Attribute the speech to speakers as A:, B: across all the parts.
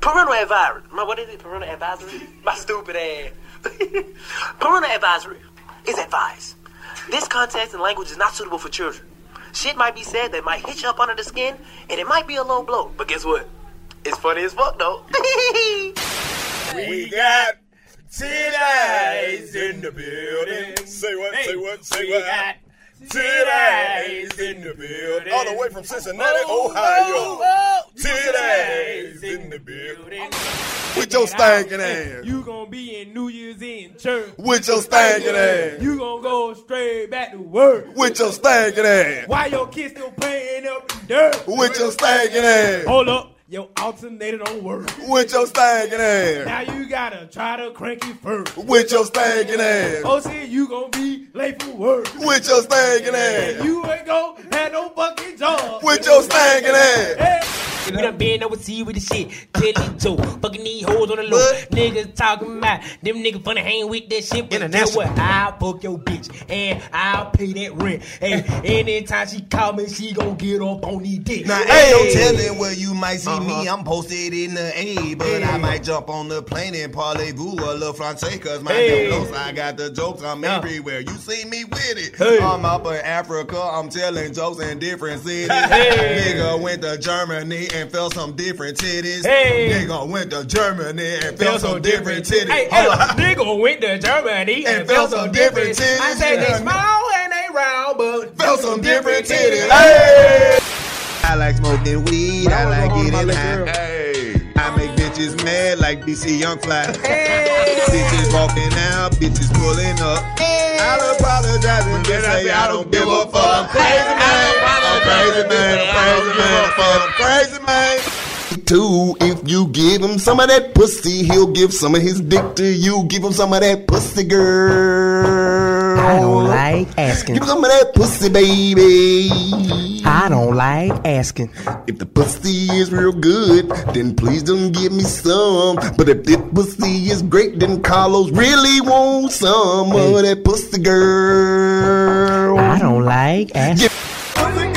A: Parental advisory. My, what is it? Parental advisory? My stupid ass. Parental advisory is advice. This context and language is not suitable for children. Shit might be said that might hit you up under the skin, and it might be a low blow. But guess what? It's funny as fuck, though.
B: We got titties in the building. Say what? say what? Say
C: we
B: what? Titties in the building. All the way from Cincinnati,
C: Oh, oh
B: Ohio.
C: oh, oh.
B: Titties in the building. With your stinking ass.
C: You gonna be in New Year's in church.
B: With your stinking ass.
C: You gonna go straight back to work.
B: With your stinking ass.
C: Why your kids still playing up in dirt?
B: With your stinking ass.
C: Hold up, your alternator don't work.
B: With your stinking ass.
C: Now you gotta try to crank it first.
B: With your stinking ass.
C: Oh, see, you gonna be late for work.
B: With your stinking
C: And
B: ass.
C: you ain't gonna have no fucking job.
B: With your stinking ass.
C: Hey.
D: We done been overseas with the shit. Billy Joe, fucking these hoes on the low. Niggas talking about them niggas funny hang with that shit. But guess what? I'll fuck your bitch and I'll pay that rent. Hey, anytime she call me, she gon' get up on these dicks.
E: Now, ain't no telling where you might see me. Uh-huh. I'm posted in the A, but I might jump on the plane and parlez-vous a little francais, cause my
D: Hey.
E: knows I got the jokes. I'm everywhere. You see me with it.
D: Hey.
E: I'm up in Africa. I'm telling jokes in different cities.
D: Hey.
E: Nigga went to Germany and felt some different titties.
D: Hey.
E: Nigga went to Germany and felt some different titties.
D: Hey,
E: Hold
D: hey,
E: on.
D: nigga went to Germany and,
E: And felt some different titties.
D: I said they
E: Yeah.
D: small and they round, but
E: Felt some different titties.
B: Hey.
E: I like smoking weed. I like
B: my
E: getting high.
B: Hey.
E: I make bitches mad like DC Young Fly. Bitches walking out, bitches pulling up. I'll apologize and just say I don't give a fuck. I'm crazy man. I'm crazy man. I'm crazy man. I'm crazy man. Two, if you give him some of that pussy, he'll give some of his dick to you. Give him some of that pussy, girl.
F: I don't like asking.
E: Give some of that pussy, baby.
F: I don't like asking.
E: If the pussy is real good, then please don't give me some. But if the pussy is great, then Karlous really wants some of that pussy girl.
F: I don't like asking.
B: Pussy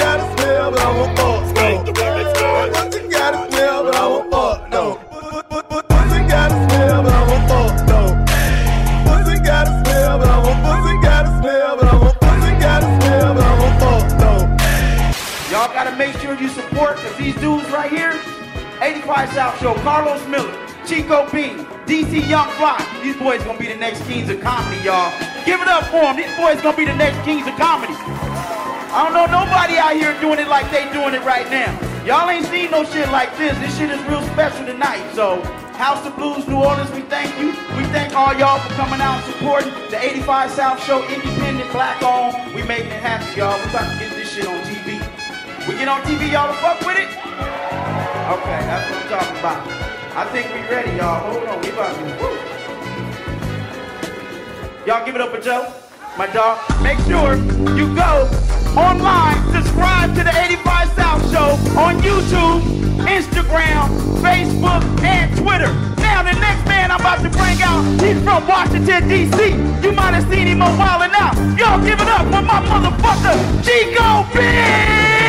G: gotta make sure you support these dudes right here, 85 South Show, Karlous Miller, Chico Bean, DC Young Fly. These boys gonna be the next kings of comedy, y'all. Give it up for them. These boys gonna be the next kings of comedy. I don't know nobody out here doing it like they doing it right now. Y'all ain't seen no shit like this. This shit is real special tonight. So, House of Blues, New Orleans, we thank you. We thank all y'all for coming out and supporting the 85 South Show, independent, black owned. We making it happen, y'all. We about to get this shit on TV. Get on TV, y'all to fuck with it? Okay, that's what I'm talking about. I think we ready, y'all. Hold on, we about to. Woo. Y'all give it up for Joe, my dog. Make sure you go online, subscribe to the 85 South Show on YouTube.
H: Instagram, Facebook, and Twitter. Now the next man I'm about to bring out, he's from Washington, D.C. You might have seen him a while now. Y'all give it up for my motherfucker, Chico B!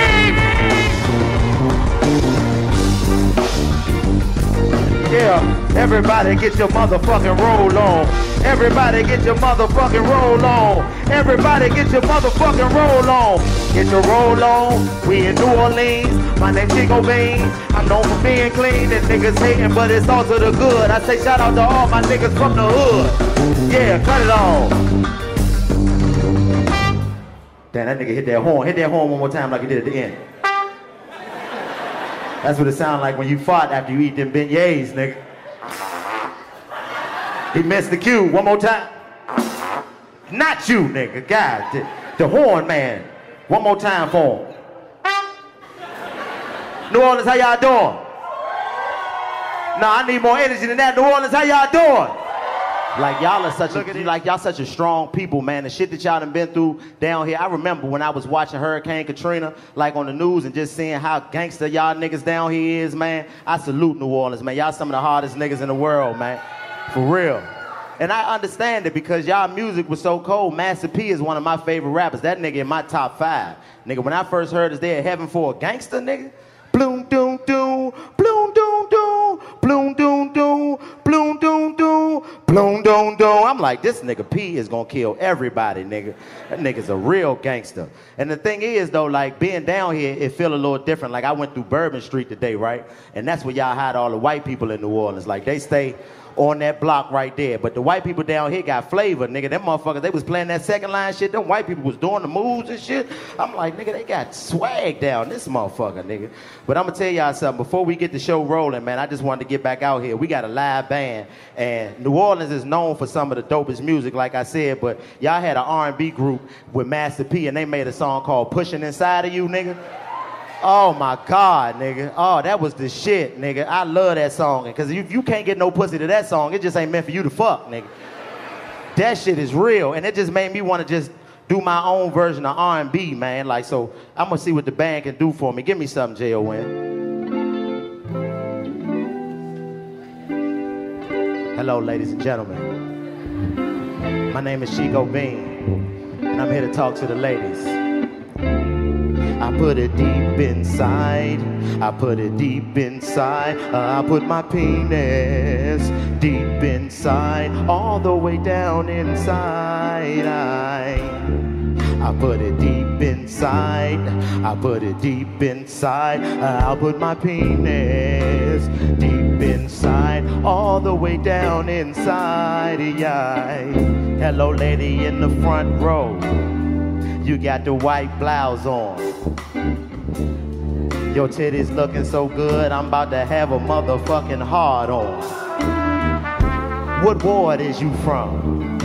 H: Yeah, everybody get your motherfucking roll on. Everybody get your motherfucking roll on. Everybody get your motherfucking roll on. Get your roll on. We in New Orleans. My name Chico Bean. I'm known for being clean and niggas hating, but it's also the good. I say shout out to all my niggas from the hood. Yeah, cut it off. Damn, that nigga hit that horn. Hit that horn one more time like he did at the end. That's what it sound like when you fought after you eat them beignets, nigga. He missed the cue. One more time. Not you, nigga. God, the, the horn man. One more time for him. New Orleans, how y'all doing? Nah, I need more energy than that. New Orleans, how y'all doing? Like y'all are such a like y'all such a strong people, man. The shit that y'all done been through down here. I remember when I was watching Hurricane Katrina, like on the news, and just seeing how gangster y'all niggas down here is, man. I salute New Orleans, man. Y'all some of the hardest niggas in the world, man. For real. And I understand it because y'all music was so cold. Master P is one of my favorite rappers. That nigga in my top five. Nigga, when I first heard Is There a Heaven for a Gangster, nigga? Bloom, doom, doom, bloom, doom, doom, bloom, doom, doom, bloom, doom, doom, bloom, doom, doom. I'm like, this nigga P is gonna kill everybody, nigga. That nigga's a real gangster. And the thing is, though, like being down here, it feel a little different. Like I went through Bourbon Street today, right? And that's where y'all hide all the white people in New Orleans. Like they stay on that block right there. But the white people down here got flavor, nigga. Them motherfuckers, they was playing that second line shit. Them white people was doing the moves and shit. I'm like, nigga, they got swag down this motherfucker, nigga. But I'm gonna tell y'all something. Before we get the show rolling, man, I just wanted to get back out here. We got a live band, and New Orleans is known for some of the dopest music, like I said. But y'all had an R&B group with Master P, and they made a song called "Pushing Inside of You," nigga. Oh my God, nigga. Oh, that was the shit, nigga. I love that song. Because if you can't get no pussy to that song, it just ain't meant for you to fuck, nigga. That shit is real. And it just made me want to just do my own version of R&B, man. Like, so I'm going to see what the band can do for me. Give me something, J-O-N. Hello, ladies and gentlemen. My name is Chico Bean, and I'm here to talk to the ladies. I put it deep inside. I put it deep inside. I put my penis deep inside, all the way down inside. I, I put it deep inside. I put it deep inside. I put my penis deep inside, all the way down inside. I, hello, lady in the front row. You got the white blouse on. Your titties looking so good, I'm about to have a motherfucking hard on. What ward is you from?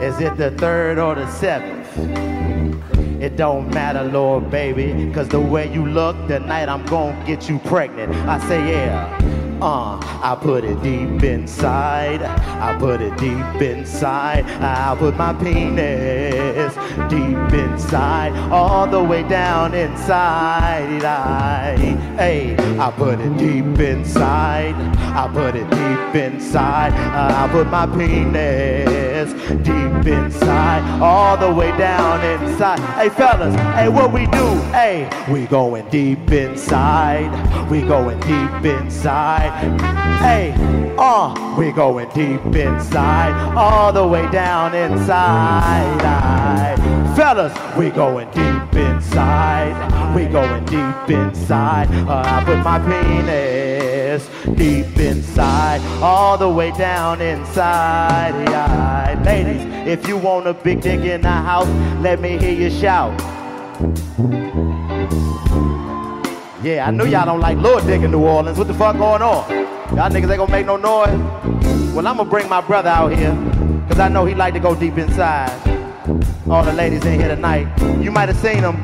H: Is it the third or the seventh? It don't matter, Lord baby, cause the way you look tonight, I'm gonna get you pregnant. I say, yeah. Uh, I put it deep inside. I put it deep inside. I put my penis deep inside, all the way down inside. I, hey, I put it deep inside. I put it deep inside. I put my penis deep inside, all the way down inside. Hey, fellas, hey, what we do? Hey, we going deep inside. We going deep inside. Hey, uh, we going deep inside, all the way down inside. I, fellas, we going deep inside. We going deep inside. Uh, I put my penis deep inside, all the way down inside. Yeah. Ladies, if you want a big dick in the house, let me hear you shout. Yeah, I know y'all don't like little dick in New Orleans. What the fuck going on? Y'all niggas ain't gonna make no noise. Well, I'm gonna bring my brother out here, cause I know he like to go deep inside. All the ladies in here tonight, you might have seen him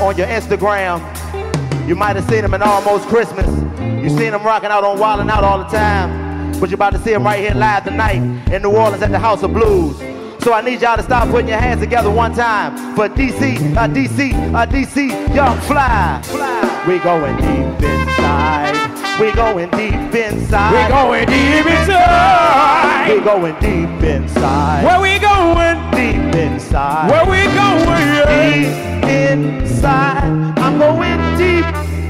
H: on your Instagram. You might have seen him in Almost Christmas. You seen him rocking out on Wildin' Out all the time. But you're about to see him right here live tonight in New Orleans at the House of Blues. So I need y'all to stop putting your hands together one time for DC, uh, DC, uh, DC, Young Fly. Fly. We going deep inside. We going deep inside.
C: We going deep inside.
H: We going deep inside.
C: Where we going?
H: Deep inside.
C: Where we going?
H: Deep inside. I'm going deep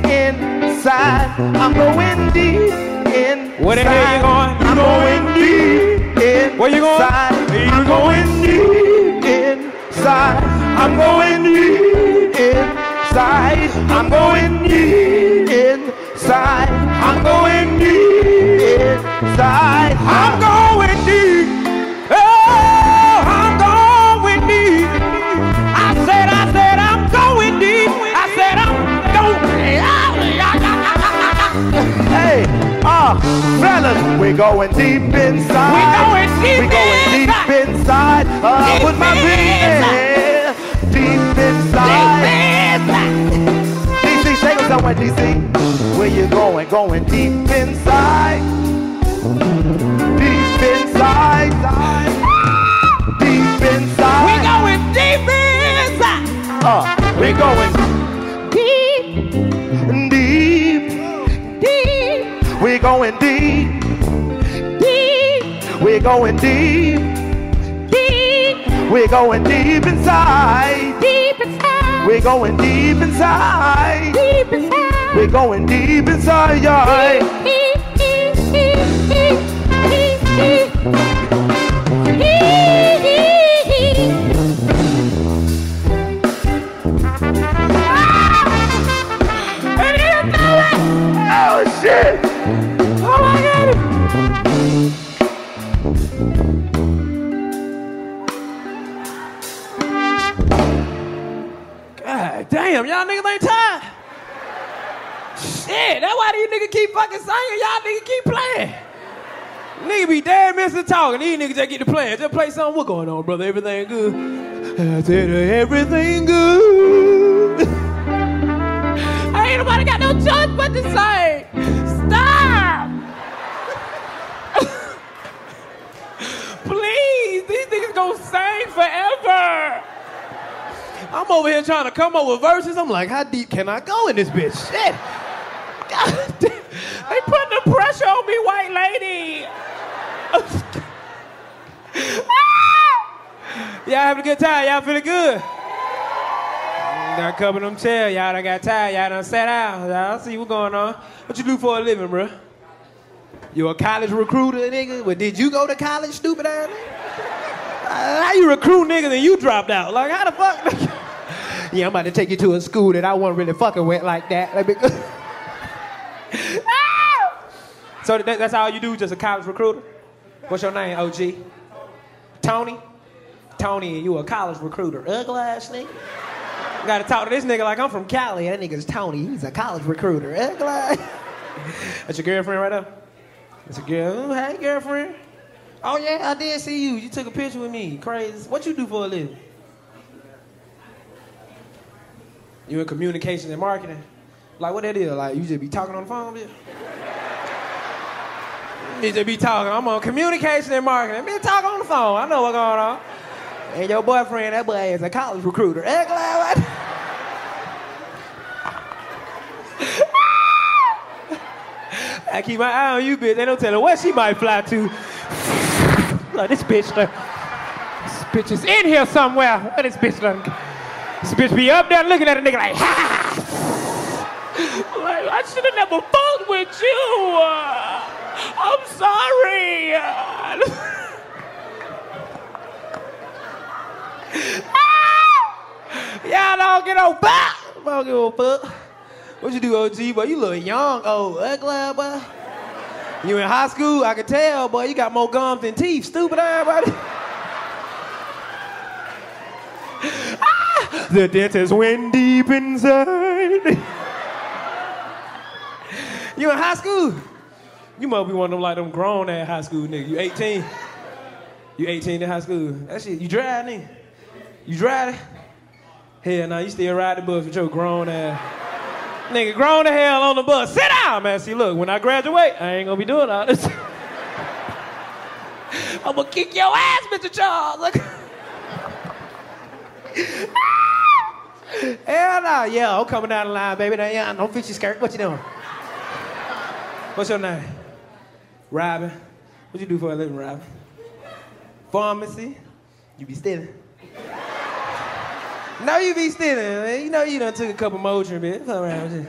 H: inside. I'm going deep inside.
C: Where the hell you going?
H: I'm going deep inside.
C: Where you going?
H: I'm going deep inside. I'm going deep inside. I'm going deep inside. I'm going deep inside.
C: I'm going
H: fellas, we going deep inside.
C: We going deep
H: We going deep inside. Uh,
C: Deep
H: with my big deep inside. DC, take us somewhere, DC. Where you going? Going deep inside. Deep inside. Deep inside.
C: We going deep inside.
H: Uh, we going
C: deep,
H: We going deep.
C: deep,
H: We're going deep.
C: deep,
H: We're going deep inside.
C: deep inside.
H: We're going deep inside.
C: Deep inside.
H: We're going deep inside, yeah.
C: Deep, deep, deep, deep, deep, deep, niggas ain't tired. Shit, that's why these niggas keep fucking singing. Y'all niggas keep playing. Nigga be dead missing talking. These niggas just get to playing. Just play something. What going on, brother? Everything good? I said everything good. ain't nobody got no choice but to say, stop. Please, these niggas gonna sing forever. I'm over here trying to come up with verses. I'm like, how deep can I go in this bitch? Shit. God. They putting the pressure on me, white lady. Y'all having a good time? Y'all feeling good? Done cover them chairs. Y'all done got tired. Y'all done sat out. Y'all see what's going on. What you do for a living, bruh? You a college recruiter, nigga? Well, did you go to college, stupid ass? How you recruit niggas and you dropped out? Like, how the fuck? yeah, I'm about to take you to a school that I wasn't really fucking with like that. Because- Ah! so that, that's all you do, just a college recruiter? What's your name, OG? Tony? Tony, you a college recruiter. Ugly ass nigga. Gotta talk to this nigga like I'm from Cali. That nigga's Tony. He's a college recruiter. Ugly. That's your girlfriend right there? That's your girl. Hey, girlfriend. Oh, yeah, I did see you. You took a picture with me. Crazy. What you do for a living? You in communication and marketing? Like, what that is? Like, you just be talking on the phone, bitch? You just be talking. I'm on communication and marketing. Be talking on the phone. I know what's going on. And your boyfriend, that boy is a college recruiter. Glad what? I keep my eye on you, bitch. They don't tell her where she might fly to. Like this bitch, done- this bitch is in here somewhere. Where this bitch done? This bitch be up there looking at a nigga like, ha! like I should have never fucked with you. I'm sorry. Y'all don't get no back. I don't give a fuck. What you do, OG? Boy, you look young, oh, ugly, boy. You in high school? I can tell, boy. You got more gums than teeth, stupid buddy. Ah! The dentist went deep inside. you in high school? You must be one of them like them grown ass high school niggas. You 18? You 18 in high school? That shit, you drive, nigga? You drive it? Hell no, you still ride the bus with your grown ass. Nigga, grown the hell on the bus. Sit down, man. See, look, when I graduate, I ain't gonna be doing all this. I'm gonna kick your ass, Mr. Charles. Look.
I: Hell no. Yeah, I'm coming down the line, baby. Now, yeah, don't fix your skirt. What you doing? What's your name? Robin. What you do for a living, Robin? Pharmacy. You be stealing. No, you be stealing. Man. You know you done took a couple Motrin, bitch. Come around.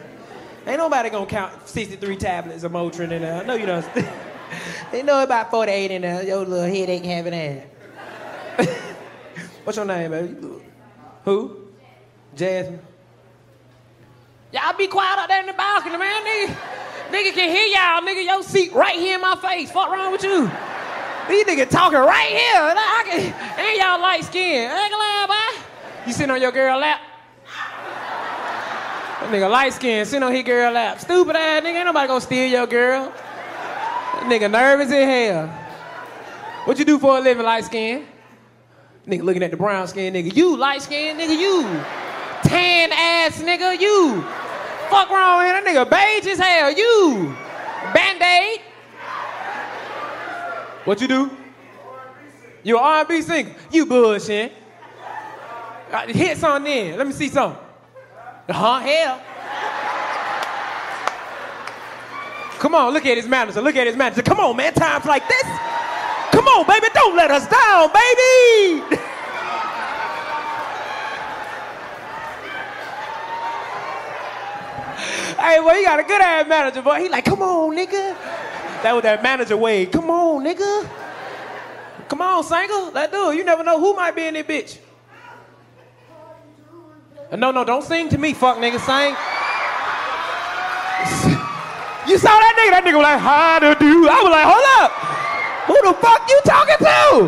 I: Ain't nobody gonna count 63 tablets of Motrin in there. I know you done. they know about 48 in there. Your little headache having ass. What's your name, baby? Who? Jasmine.
C: Y'all be quiet out there in the balcony, man. Nigga, nigga can hear y'all. Nigga, your seat right here in my face. Fuck wrong with you? These niggas talking right here. I can, and y'all light skin. I ain't gonna lie, boy. You sitting on your girl lap? That nigga light skin sitting on his girl lap. Stupid ass nigga. Ain't nobody gonna steal your girl. That nigga nervous as hell. What you do for a living, light skin? Nigga looking at the brown skin nigga. You light skin nigga, you. Tan ass nigga, you. Fuck wrong with? That nigga beige as hell, you. Band-aid. What you do? You a R&B singer? You bullshit. Uh, Hit something then. Let me see something. Huh? Hell. Come on, look at his manager. Look at his manager. Come on, man. Times like this. Come on, baby. Don't let us down, baby. hey, boy, you got a good ass manager, boy. He like, come on, nigga. That was that manager way. Come on, nigga. Come on, singer. That dude. You never know who might be in that bitch. Uh, No, no, don't sing to me, fuck nigga. Sing. You saw that nigga? That nigga was like, how to do? I was like, hold up. Who the fuck you talking to?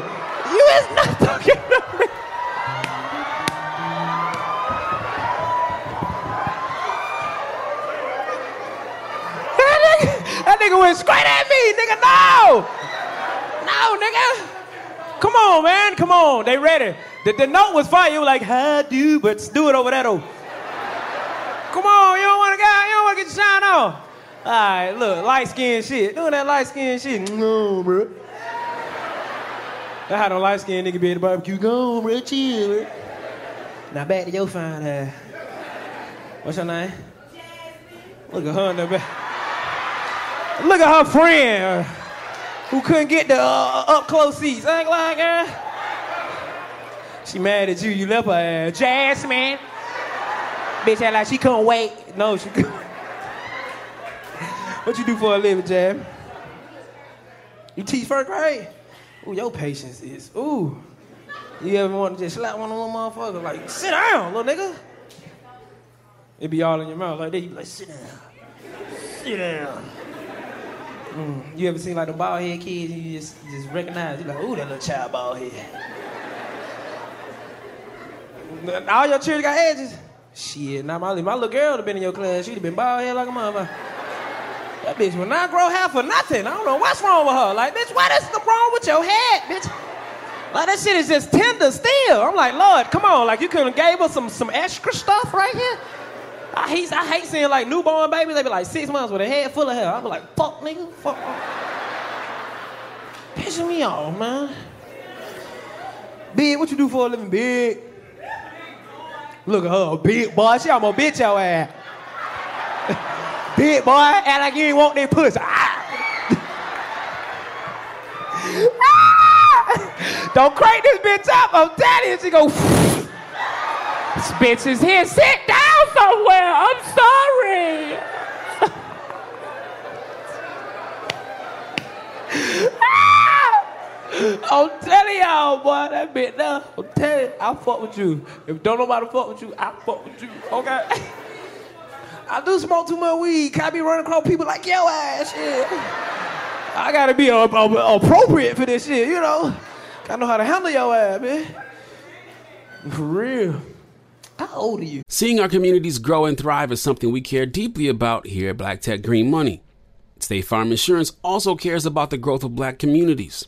C: You is not talking to me. That nigga, that nigga went straight at me, nigga. No. No, nigga. Come on, man. Come on. They ready. The, the note was fire. You were like, how do? But do it over that though. Come on. You don't want to go. You don't want to get your shine off. All right, look, light skin shit. Doing that light skin shit. No, bro. That's how the light skin nigga be at the barbecue. Go on, bro. Chill, bro. Now back to your fine ass. What's your name? Look at her in the back. Look at her friend uh, who couldn't get the uh, up close seats. I ain't lying, girl. She mad at you. You left her ass. Jasmine. Bitch act like she couldn't wait. No, she couldn't. What you do for a living, Jam? You teach first grade? Ooh, your patience is. Ooh. You ever want to just slap one of them motherfuckers? Like, sit down, little nigga. It'd be all in your mouth like that. You be like, sit down. Sit down. Mm. You ever seen like the bald head kids? You just just recognize. You like, ooh, that little child bald head. All your children got edges. Shit, now my, my little girl would have been in your class. She'd have been bald head like a motherfucker. That bitch will not grow hair for nothing. I don't know what's wrong with her. Like, bitch, what is the wrong with your head, bitch? Like that shit is just tender still. I'm like, Lord, come on. Like you could have gave us some some extra stuff right here. I hate I hate seeing like newborn babies. They be like six months with a head full of hair. I be like, fuck nigga, fuck. Pissing me off, man. Big, what you do for a living, big? Look at her, big boy. She almost bitch your ass. big boy, act like you ain't want that pussy. Ah. Ah! Don't crank this bitch up. I'm you, she go. this bitch is here. Sit down somewhere. I'm sorry. Ah! I'm telling y'all, boy, that bitch there. I'm telling you, I fuck with you. If don't nobody fuck with you, I fuck with you. Okay? I do smoke too much weed. Can I be running across people like yo ass shit? I gotta be a, a- appropriate for this shit, you know. Gotta know how to handle your ass, man. For real. How old are you?
J: Seeing our communities grow and thrive is something we care deeply about here at Black Tech Green Money. State Farm Insurance also cares about the growth of black communities.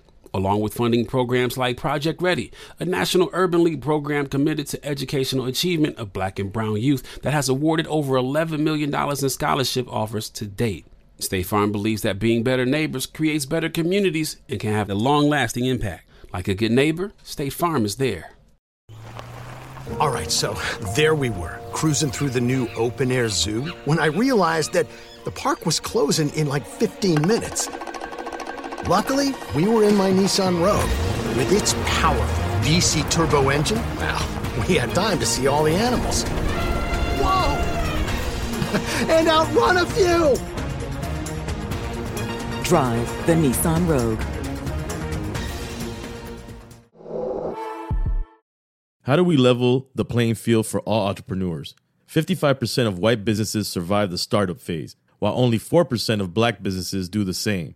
J: along with funding programs like Project Ready, a national urban league program committed to educational achievement of black and brown youth that has awarded over $11 million in scholarship offers to date. State Farm believes that being better neighbors creates better communities and can have a long lasting impact. Like a good neighbor, State Farm is there.
K: All right, so there we were, cruising through the new open air zoo, when I realized that the park was closing in like 15 minutes. Luckily, we were in my Nissan Rogue. With its powerful VC turbo engine, well, we had time to see all the animals. Whoa! and outrun a few!
L: Drive the Nissan Rogue.
M: How do we level the playing field for all entrepreneurs? 55% of white businesses survive the startup phase, while only 4% of black businesses do the same.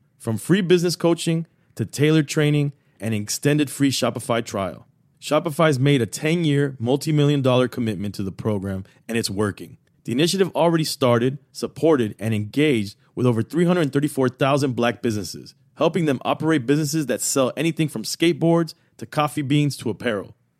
M: from free business coaching to tailored training and an extended free Shopify trial. Shopify's made a 10 year, multi million dollar commitment to the program, and it's working. The initiative already started, supported, and engaged with over 334,000 black businesses, helping them operate businesses that sell anything from skateboards to coffee beans to apparel.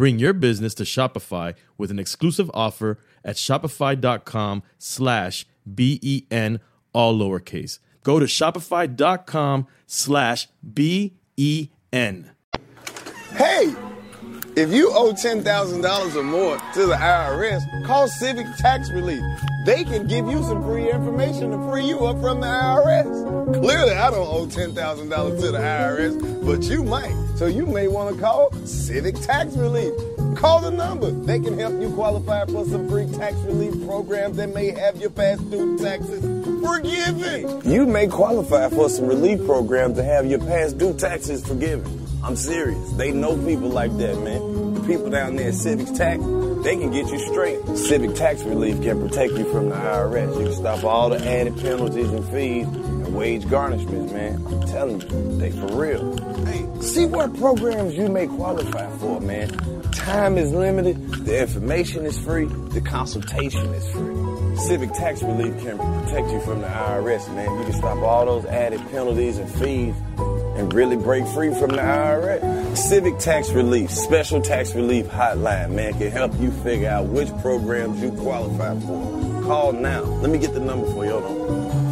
M: Bring your business to Shopify with an exclusive offer at shopify.com slash B-E-N, all lowercase. Go to shopify.com slash B-E-N.
E: Hey, if you owe $10,000 or more to the IRS, call Civic Tax Relief. They can give you some free information to free you up from the IRS. Clearly, I don't owe $10,000 to the IRS, but you might. So you may want to call Civic Tax Relief. Call the number. They can help you qualify for some free tax relief programs that may have your past due taxes forgiven. You may qualify for some relief programs to have your past due taxes forgiven. I'm serious. They know people like that, man. The people down there at Civic Tax, they can get you straight. Civic Tax Relief can protect you from the IRS. You can stop all the added penalties and fees and wage garnishments, man. I'm telling you, they for real. Hey, see what programs you may qualify for, man. Time is limited, the information is free, the consultation is free. Civic Tax Relief can protect you from the IRS, man. You can stop all those added penalties and fees and really break free from the IRS. Civic Tax Relief, special tax relief hotline, man, can help you figure out which programs you qualify for. Call now. Let me get the number for you. Hold on.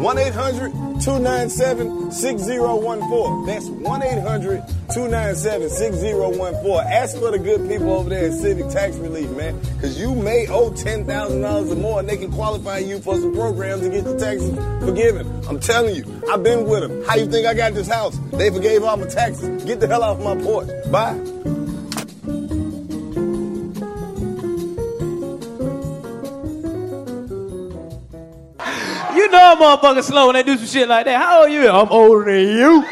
E: 1 800 297 6014. That's 1 800 297 6014. Ask for the good people over there at Civic Tax Relief, man, because you may owe $10,000 or more and they can qualify you for some programs to get your taxes forgiven. I'm telling you, I've been with them. How you think I got this house? They forgave all my taxes. Get the hell off my porch. Bye.
C: Know a motherfucker slow when they do some shit like that. How old are you? I'm older than you.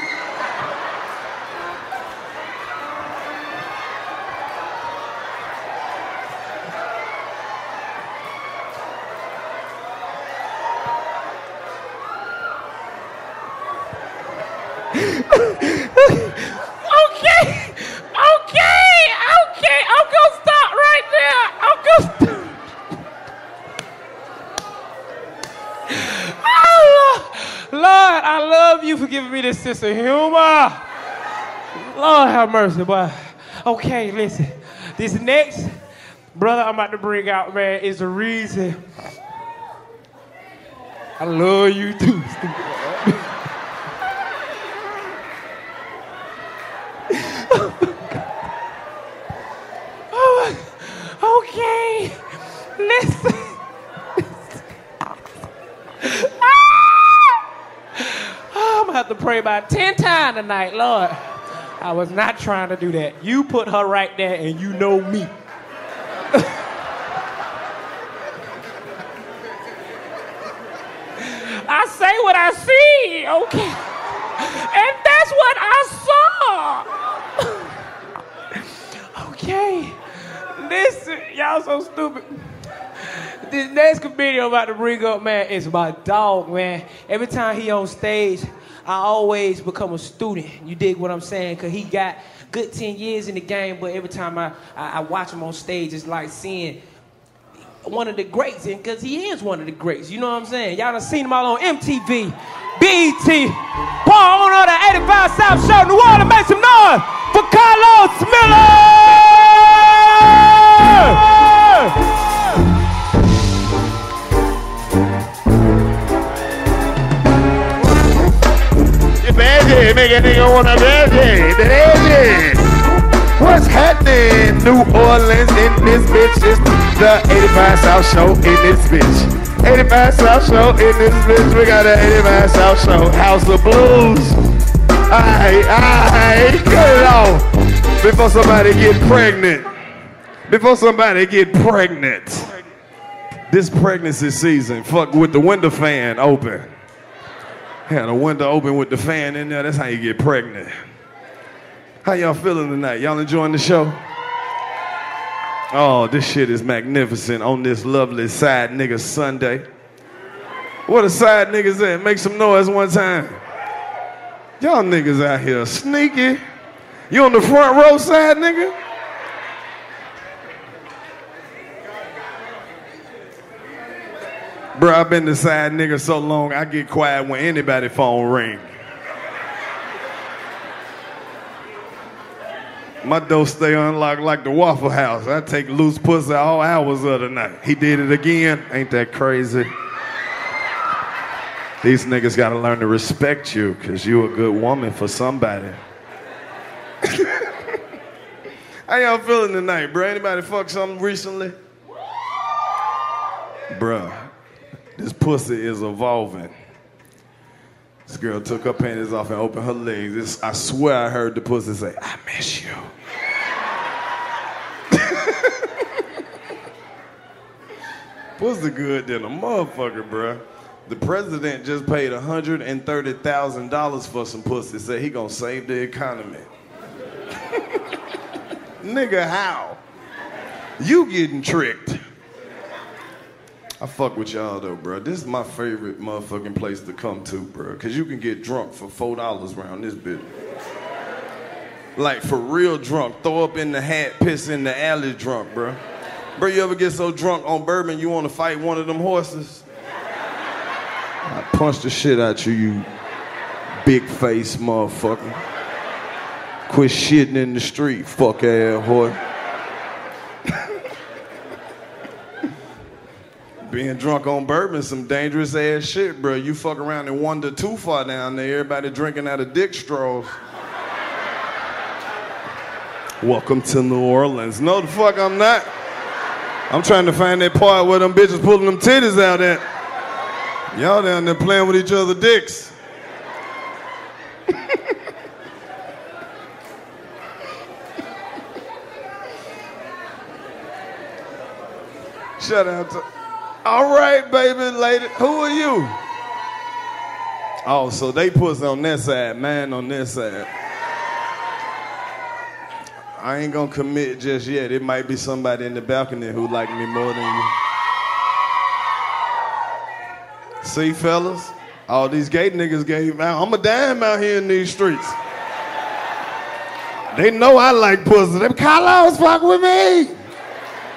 C: okay, okay, okay. I'm gonna stop right there. I'm gonna stop. Oh, Lord, I love you for giving me this sense of humor. Lord have mercy, boy. Okay, listen. This next Brother, I'm about to bring out, man, is the reason. I love you too, oh, okay. Listen. Have to pray about 10 times tonight, Lord. I was not trying to do that. You put her right there and you know me. I say what I see, okay? And that's what I saw. okay. Listen, y'all so stupid. This next comedian I'm about to bring up, man, is my dog, man. Every time he on stage, I always become a student. You dig what I'm saying? Cause he got good 10 years in the game, but every time I, I, I watch him on stage, it's like seeing one of the greats, and because he is one of the greats. You know what I'm saying? Y'all done seen him all on MTV, BET, Paul of the 85 South Show, New Orleans. Make some noise for Karlous Miller!
B: Veggie, make a nigga wanna veggie, veggie. What's happening, New Orleans in this bitch? It's the 85 South Show in this bitch. 85 South Show in this bitch. We got the 85 South Show, House of Blues. Aight, aight, cut it off before somebody get pregnant. Before somebody get pregnant. This pregnancy season, fuck with the window fan open. Had a window open with the fan in there. That's how you get pregnant. How y'all feeling tonight? Y'all enjoying the show? Oh, this shit is magnificent on this lovely side nigga Sunday. What a side niggas at? Make some noise one time. Y'all niggas out here sneaky. You on the front row side, nigga? Bro, I've been the side nigga so long, I get quiet when anybody phone ring. My door stay unlocked like the Waffle House. I take loose pussy all hours of the night. He did it again. Ain't that crazy? These niggas gotta learn to respect you, cause you a good woman for somebody. How y'all feeling tonight, bro? Anybody fuck something recently? Bruh, this pussy is evolving. This girl took her panties off and opened her legs. This, I swear I heard the pussy say, I miss you. pussy good than a motherfucker, bruh. The president just paid $130,000 for some pussy. Said he gonna save the economy. Nigga, how? You getting tricked. I fuck with y'all though, bro. This is my favorite motherfucking place to come to, bro. Cause you can get drunk for four dollars around this bitch. Like for real drunk. Throw up in the hat, piss in the alley drunk, bro. Bro, you ever get so drunk on bourbon you want to fight one of them horses? I punch the shit out you, you big face motherfucker. Quit shitting in the street, fuck ass boy. Being drunk on bourbon, some dangerous ass shit, bro. You fuck around and wander too far down there. Everybody drinking out of dick straws. Welcome to New Orleans. No, the fuck I'm not. I'm trying to find that part where them bitches pulling them titties out at. Y'all down there playing with each other dicks. Shout out to. All right, baby, lady. Who are you? Oh, so they pussy on that side, man on this side. I ain't gonna commit just yet. It might be somebody in the balcony who like me more than you. See, fellas, all these gay niggas gave out. I'm a dime out here in these streets. They know I like pussy. Them Carlos fuck with me.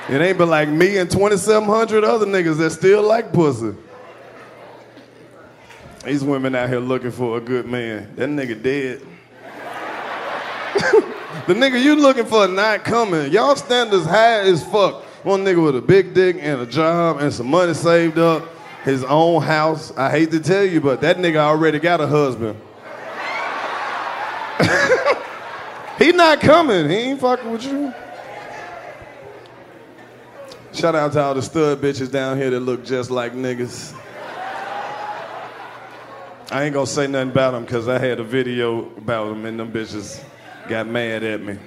B: It ain't but like me and 2,700 other niggas that still like pussy. These women out here looking for a good man. That nigga dead. the nigga you looking for not coming. Y'all standards high as fuck. One nigga with a big dick and a job and some money saved up, his own house. I hate to tell you, but that nigga already got a husband. he not coming. He ain't fucking with you. Shout out to all the stud bitches down here that look just like niggas. I ain't gonna say nothing about them because I had a video about them and them bitches got mad at me.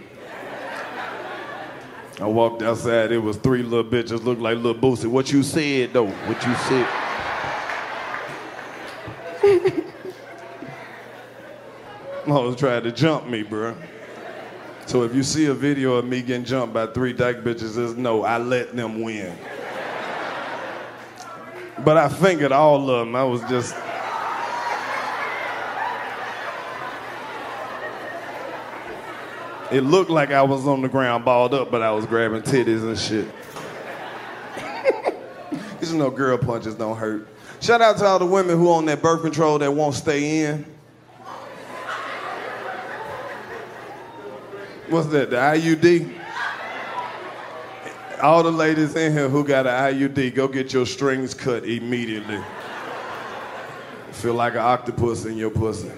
B: I walked outside, it was three little bitches, looked like little Boosie. What you said though? What you said? Hoes tried to jump me, bruh. So if you see a video of me getting jumped by three dyke bitches, just no, I let them win. But I fingered all of them. I was just. It looked like I was on the ground balled up, but I was grabbing titties and shit. Cause you know girl punches don't hurt. Shout out to all the women who on that birth control that won't stay in. What's that? The IUD? All the ladies in here who got an IUD, go get your strings cut immediately. Feel like an octopus in your pussy.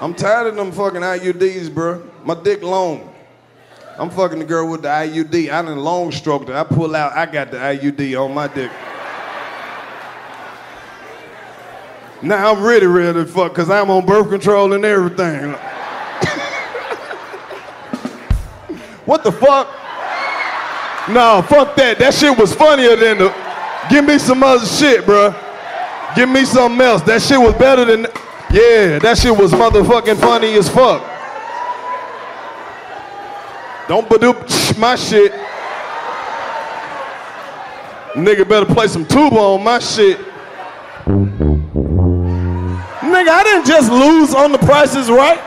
B: I'm tired of them fucking IUDs, bro. My dick long. I'm fucking the girl with the IUD. I done long stroked her. I pull out, I got the IUD on my dick. Now I'm ready, ready to fuck, cause I'm on birth control and everything. What the fuck? No, fuck that. That shit was funnier than the. Give me some other shit, bruh. Give me something else. That shit was better than. Yeah, that shit was motherfucking funny as fuck. Don't badoop my shit. Nigga better play some tuba on my shit. Nigga, I didn't just lose on the prices, right?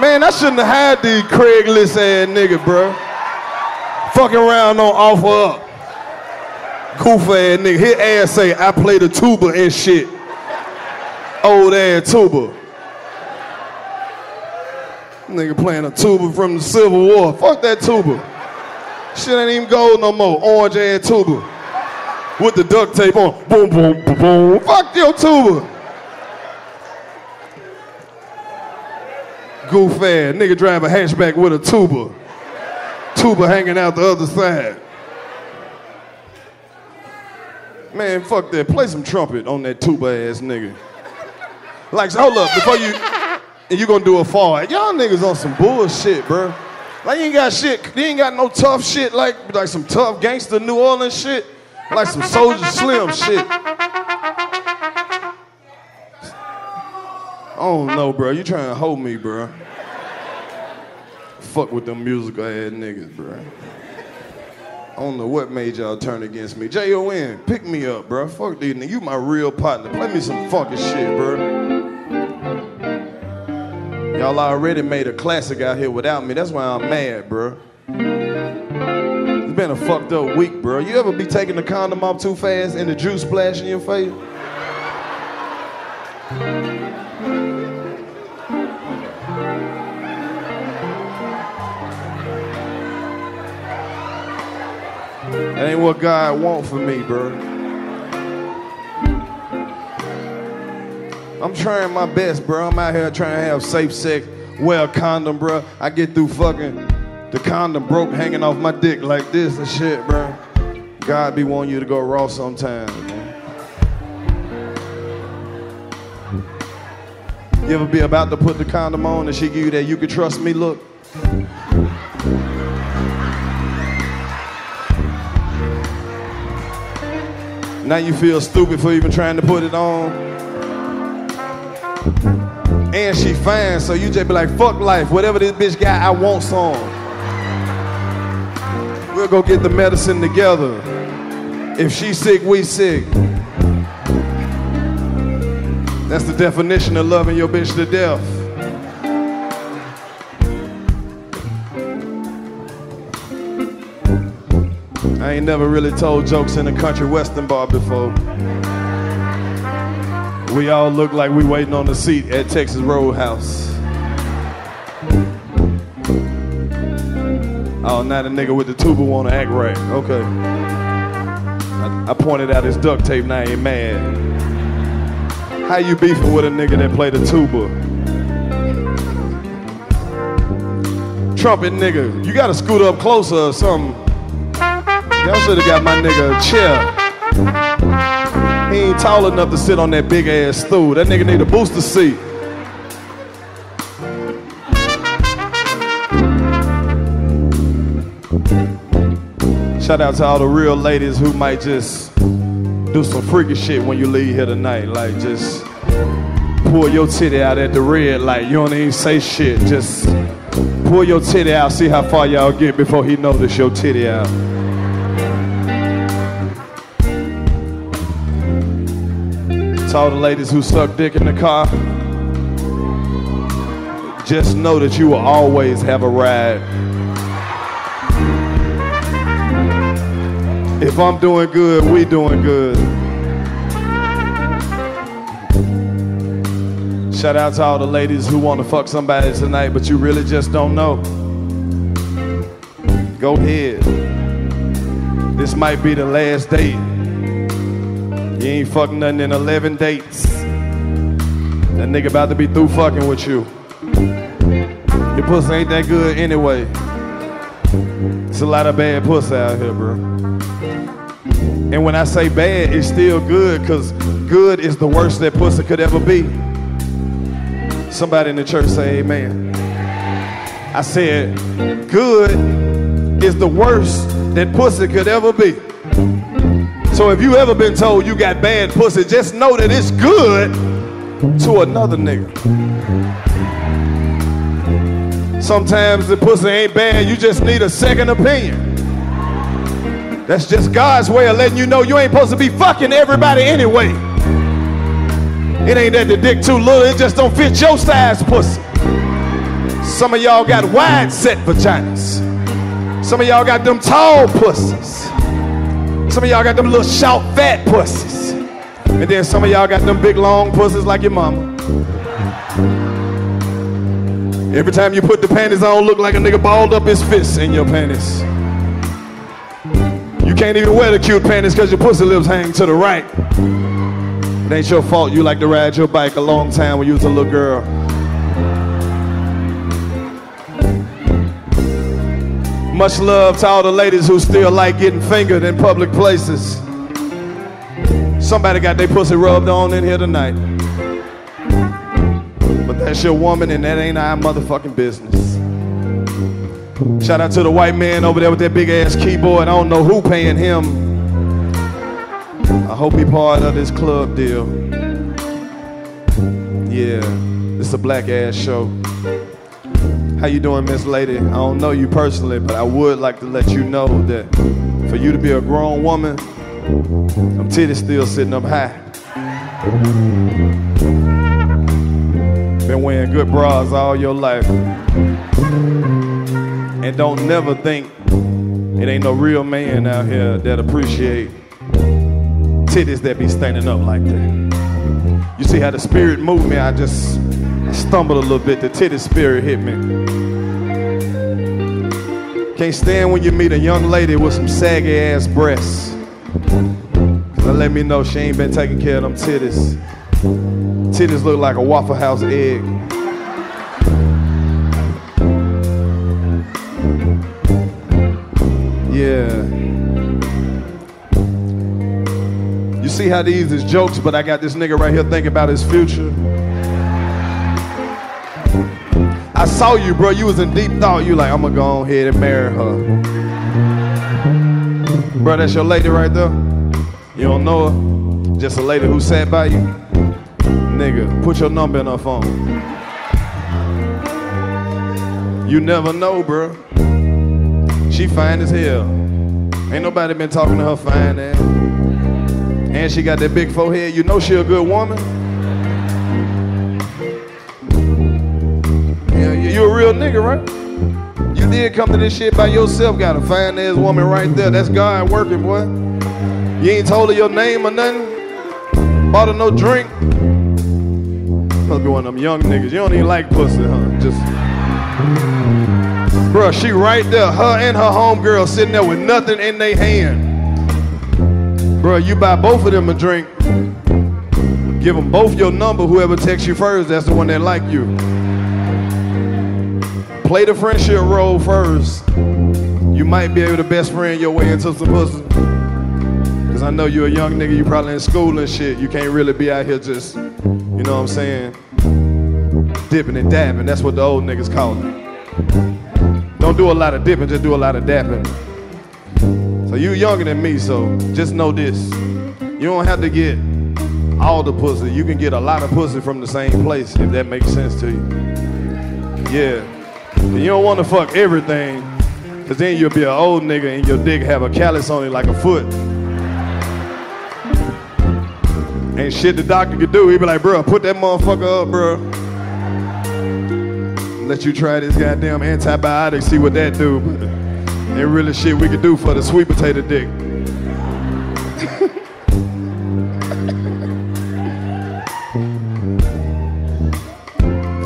B: Man, I shouldn't have had the Craigslist ass nigga, bro. Fucking around on OfferUp. Goof ass nigga. His ass say, I play the tuba and shit. Old ass tuba. Nigga playing a tuba from the Civil War. Fuck that tuba. Shit ain't even gold no more. Orange ass tuba. With the duct tape on. Boom, boom, boom, boom. Fuck your tuba. Goof ass. Nigga drive a hatchback with a tuba. Tuba hanging out the other side. Man, fuck that. Play some trumpet on that tuba ass nigga. Like, hold up, before you, and you gonna do a fall. Y'all niggas on some bullshit, bro. Like, you ain't got shit, you ain't got no tough shit, like, like some tough gangster New Orleans shit, like some Soulja Slim shit. I don't know, bro. You trying to hold me, bro. Fuck with them musical ass niggas, bro. I don't know what made y'all turn against me. J-O-N, pick me up, bro. Fuck these niggas. You my real partner. Play me some fucking shit, bro. Y'all already made a classic out here without me. That's why I'm mad, bro. It's been a fucked up week, bro. You ever be taking the condom off too fast and the juice splash in your face? That ain't what God want for me, bro. I'm trying my best, bro. I'm out here trying to have safe sex, wear a condom, bro. I get through fucking the condom broke hanging off my dick like this and shit, bro. God be wanting you to go raw sometimes, man. You ever be about to put the condom on and she give you that you can trust me look? Now you feel stupid for even trying to put it on. And she fine, so you just be like, fuck life. Whatever this bitch got, I want some. We'll go get the medicine together. If she sick, we sick. That's the definition of loving your bitch to death. I ain't never really told jokes in a country western bar before. We all look like we waiting on the seat at Texas Roadhouse. Oh, now the nigga with the tuba wanna act right. Okay. I, I pointed out his duct tape, now he ain't mad. How you beefing with a nigga that play the tuba? Trumpet nigga, you gotta scoot up closer or something. Y'all should have got my nigga a chair. He ain't tall enough to sit on that big ass stool. That nigga need a booster seat. Shout out to all the real ladies who might just do some freaky shit when you leave here tonight. Like just pull your titty out at the red light. You don't even say shit. Just pull your titty out, see how far y'all get before he notice your titty out. All the ladies who suck dick in the car, just know that you will always have a ride. If I'm doing good, we doing good. Shout out to all the ladies who want to fuck somebody tonight, but you really just don't know. Go ahead. This might be the last date. You ain't fucking nothing in 11 dates. That nigga about to be through fucking with you. Your pussy ain't that good anyway. It's a lot of bad pussy out here, bro. And when I say bad, it's still good, because good is the worst that pussy could ever be. Somebody in the church say amen. I said, good is the worst that pussy could ever be. So if you ever been told you got bad pussy, just know that it's good to another nigga. Sometimes the pussy ain't bad, you just need a second opinion. That's just God's way of letting you know you ain't supposed to be fucking everybody anyway. It ain't that the dick too little, it just don't fit your size pussy. Some of y'all got wide set vaginas. Some of y'all got them tall pussies. Some of y'all got them little short fat pussies. And then some of y'all got them big long pussies like your mama. Every time you put the panties on, look like a nigga balled up his fists in your panties. You can't even wear the cute panties because your pussy lips hang to the right. It ain't your fault you like to ride your bike a long time when you was a little girl. Much love to all the ladies who still like getting fingered in public places. Somebody got their pussy rubbed on in here tonight. But that's your woman and that ain't our motherfucking business. Shout out to the white man over there with that big ass keyboard. I don't know who paying him. I hope he part of this club deal. Yeah, it's a black ass show. How you doing, Miss Lady? I don't know you personally, but I would like to let you know that for you to be a grown woman, them titties still sitting up high. Been wearing good bras all your life. And don't never think it ain't no real man out here that appreciate titties that be standing up like that. You see how the spirit moved me? I just stumbled a little bit. The titty spirit hit me. Can't stand when you meet a young lady with some saggy ass breasts. That let me know she ain't been taking care of them titties. Titties look like a Waffle House egg. Yeah. You see how these is jokes, but I got this nigga right here thinking about his future. I saw you, bro. You was in deep thought. You like, I'm gonna go on ahead and marry her. Bro, that's your lady right there. You don't know her. Just a lady who sat by you. Nigga, put your number in her phone. You never know, bro. She fine as hell. Ain't nobody been talking to her fine ass. And she got that big forehead. You know she a good woman. You you a real nigga, right? You did come to this shit by yourself. Got a fine ass woman right there. That's God working, boy. You ain't told her your name or nothing. Bought her no drink. Must be one of them young niggas. You don't even like pussy, huh? Just. Bruh, she right there, her and her homegirl sitting there with nothing in their hand. Bruh, you buy both of them a drink. Give them both your number. Whoever texts you first, that's the one that like you. Play the friendship role first. You might be able to best friend your way into some pussy. Cause I know you're a young nigga, you probably in school and shit. You can't really be out here just, you know what I'm saying? Dipping and dabbing. That's what the old niggas call it. Don't do a lot of dipping, just do a lot of dabbing. So you younger than me, so just know this. You don't have to get all the pussy. You can get a lot of pussy from the same place if that makes sense to you. Yeah. And you don't want to fuck everything, cause then you'll be an old nigga and your dick have a callus on it like a foot. Ain't shit the doctor could do. he'd be like, bro, put that motherfucker up, bro. Let you try this goddamn antibiotic, see what that do. Ain't really shit we could do for the sweet potato dick.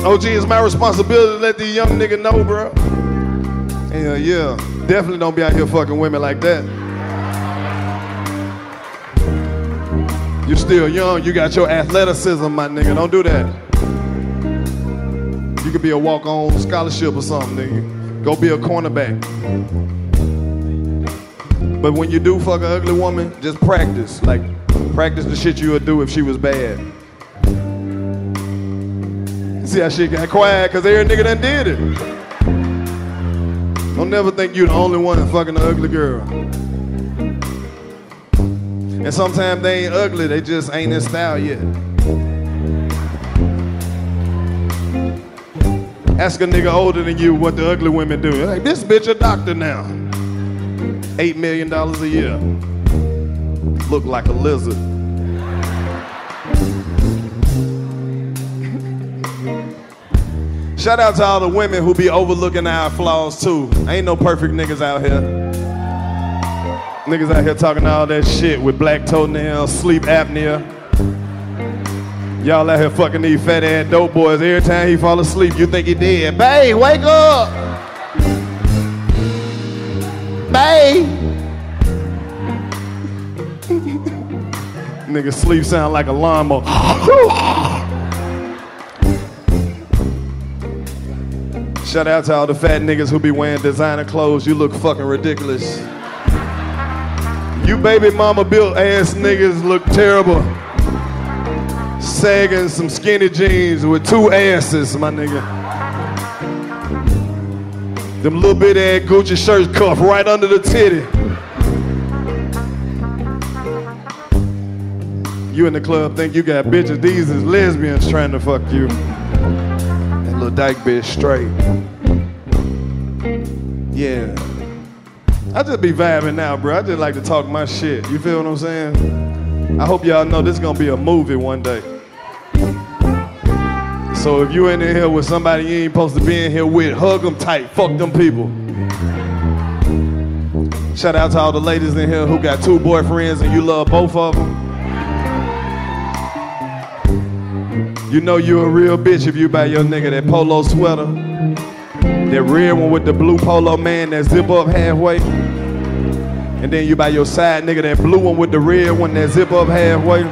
B: OG, it's my responsibility to let these young nigga know, bro. Yeah, yeah. Definitely don't be out here fucking women like that. You're still young, you got your athleticism, my nigga. Don't do that. You could be a walk-on scholarship or something, nigga. Go be a cornerback. But when you do fuck an ugly woman, just practice. Like, practice the shit you would do if she was bad. See how shit got quiet, cause every nigga done did it. Don't never think you the only one fucking an ugly girl. And sometimes they ain't ugly, they just ain't in style yet. Ask a nigga older than you what the ugly women do. Like, this bitch a doctor now. Eight million dollars a year. Look like a lizard. Shout out to all the women who be overlooking our flaws too. Ain't no perfect niggas out here. Niggas out here talking all that shit with black toenails, sleep apnea. Y'all out here fucking these fat ass dope boys. Every time he fall asleep, you think he dead. Babe, wake up! Babe! Nigga sleep sound like a lawnmower. Shout out to all the fat niggas who be wearing designer clothes. You look fucking ridiculous. You baby mama built ass niggas look terrible. Sagging some skinny jeans with two asses, my nigga. Them little bit ass Gucci shirts cuff right under the titty. You in the club think you got bitches. These is lesbians trying to fuck you. Little dyke bitch straight. Yeah. I just be vibing now, bro. I just like to talk my shit. You feel what I'm saying? I hope y'all know this is gonna be a movie one day. So if you in here with somebody you ain't supposed to be in here with, hug them tight. Fuck them people. Shout out to all the ladies in here who got two boyfriends and you love both of them. You know you a real bitch if you buy your nigga that polo sweater. That red one with the blue polo man that zip up halfway. And then you buy your side nigga that blue one with the red one that zip up halfway.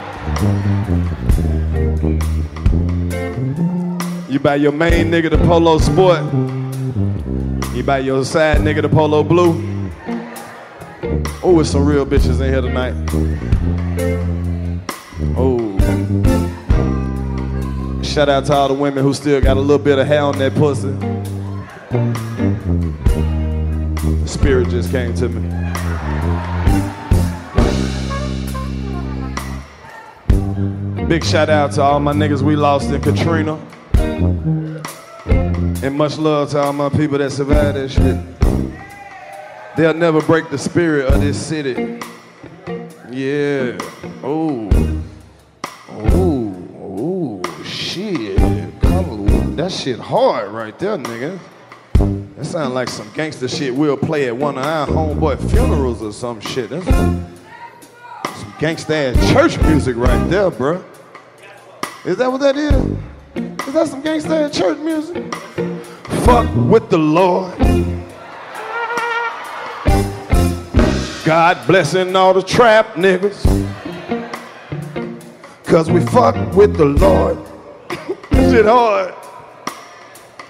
B: You buy your main nigga the polo sport. You buy your side nigga the polo blue. Oh, it's some real bitches in here tonight. Oh. Shout out to all the women who still got a little bit of hair on that pussy. The spirit just came to me. Big shout out to all my niggas we lost in Katrina. And much love to all my people that survived that shit. They'll never break the spirit of this city. Yeah. Oh. That shit hard right there, nigga. That sound like some gangster shit we'll play at one of our homeboy funerals or some shit. That's some gangsta ass church music right there, bruh. Is that what that is? Is that some gangsta ass church music? fuck with the Lord. God blessing all the trap niggas. Cause we fuck with the Lord. Shit hard.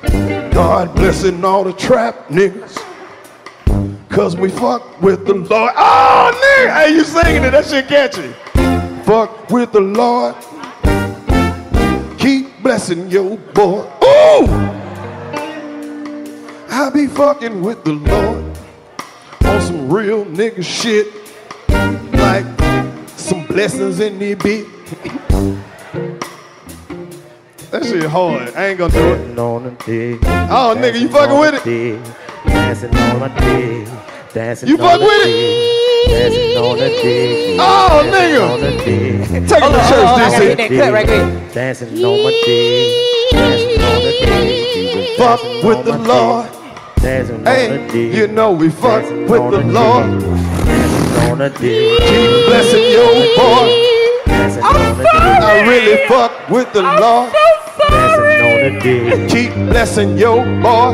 B: God blessing all the trap niggas. Cause we fuck with the Lord. Oh, nigga! Hey, you singing it. That shit catchy. Fuck with the Lord. Keep blessing your boy. Ooh! I be fucking with the Lord on some real nigga shit. Like some blessings in the beat. that shit hard. I ain't gonna do it.
H: on the dick.
B: Oh, nigga, you fucking with it?
H: Dancing on my dick. Dancing
B: You
H: on
B: fuck
H: the
B: with it?
H: dick. Dancing on the dick.
B: Oh,
H: Dancing
B: nigga.
H: on the dick.
B: Take it to church,
H: I
B: DC.
H: gotta get that cut right quick. Dancing on my dick. Dancing on the dick.
B: Fuck
H: Dancing
B: with
H: on
B: the
H: my
B: Lord.
H: dick. Dancing on the
B: Hey,
H: dick.
B: you know we fuck
H: Dancing
B: with
H: on
B: the Lord.
H: Dancing on the dick.
B: Keep blessing your boy.
H: Dancing on the dick.
B: I really fuck with the Lord.
H: Dancing on the dick.
B: Keep blessing your boy.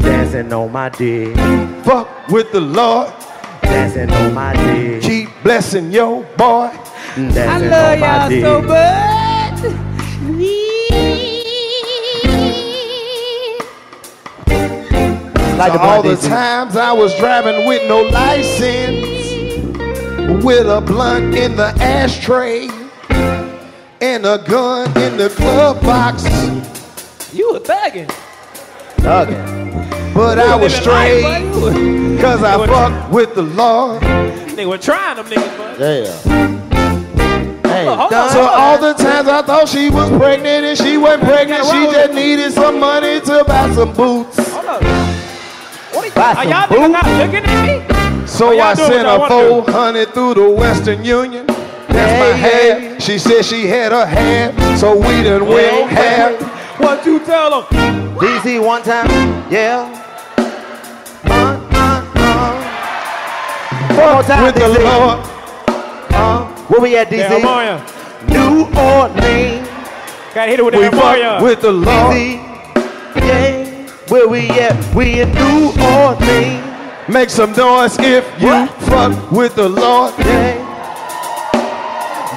H: Dancing on my dick.
B: Fuck with the Lord.
H: Dancing on my dick.
B: Keep blessing your boy.
H: Dancing on my dick. Like
B: So
H: the
B: all the
H: DC.
B: times I was driving with no license, with a blunt in the ashtray, and a gun in the glove box.
C: You a thuggin'.
B: But I was straight, cause I
C: You a-
B: fuck with the Lord.
C: Nigga was trying them niggas, bud.
H: Yeah. Hey,
C: Hold on, on,
B: So all the times I thought she was pregnant and she wasn't pregnant, she just needed some money to buy some boots.
C: Hold up. What are,
H: Buy
C: are y'all niggas not looking at me?
B: So I sent her 400 through the Western Union. That's my
H: Hey,
B: half. She said she had a half, so we done went half.
C: One, two, tell them.
H: DC one time. Yeah. Uh, uh, uh. One more time,
B: With the
H: DC.
B: Lord,
H: Uh, where we at,
C: Yeah,
H: DC? New Orleans.
C: Gotta hit it with
B: we
C: that
B: fuck with the Lord.
H: DC. Yeah. Where we at? We in New Orleans.
B: Make some noise if you
H: What?
B: fuck with the Lord.
H: Yeah.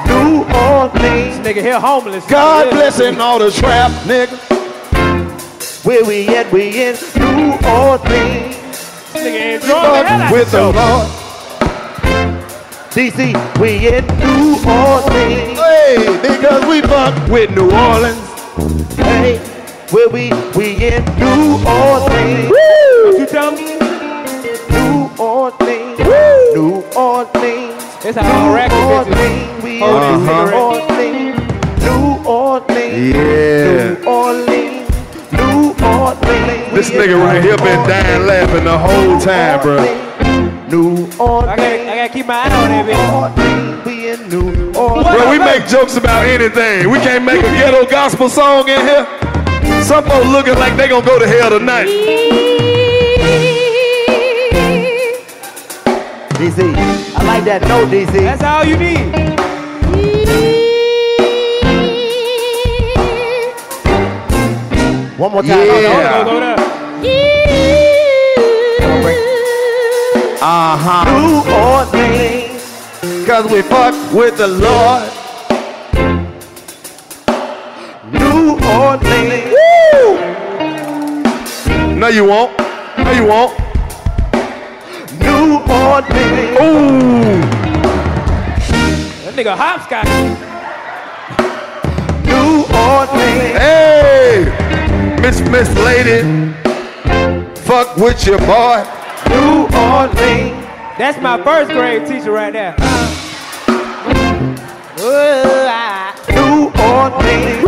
H: New Orleans.
C: Nigga here homeless.
B: God blessing all the trap niggas.
H: Where we at? We in New Orleans.
C: Nigga enjoying the hell
B: Fuck with the Lord.
H: DC, we in New Orleans.
B: Hey, because we fuck with New Orleans.
H: Hey, where we we in New Orleans.
C: You tell me?
H: New Orleans. New Orleans.
C: That's how all
H: New
C: racket bitches.
H: Orleans. We in
C: Hold on,
H: New
C: cigarette.
H: Orleans. New Orleans.
B: Yeah.
H: New Orleans. New Orleans.
B: This nigga right here been dying laughing the whole time, bro.
H: New Orleans.
C: I gotta, I gotta keep my eye on that bitch.
H: Orleans. We in New Orleans.
B: Bro, we make jokes about anything. We can't make a ghetto gospel song in here. Some folks looking like they gonna go to hell tonight.
H: DC, I like that no DC.
C: That's all you need.
H: One more time.
B: Yeah.
C: Go, go there.
B: Uh huh.
H: New Orleans.
B: Cause we fuck with the Lord.
H: New Orleans.
B: No, you won't. No, you won't.
H: New Orleans.
B: Ooh.
C: That nigga hopscotch.
H: New Orleans.
B: Hey, Miss Miss Lady. Fuck with your boy.
H: New Orleans.
C: That's my first grade teacher right there. Oh, ah.
H: New Orleans.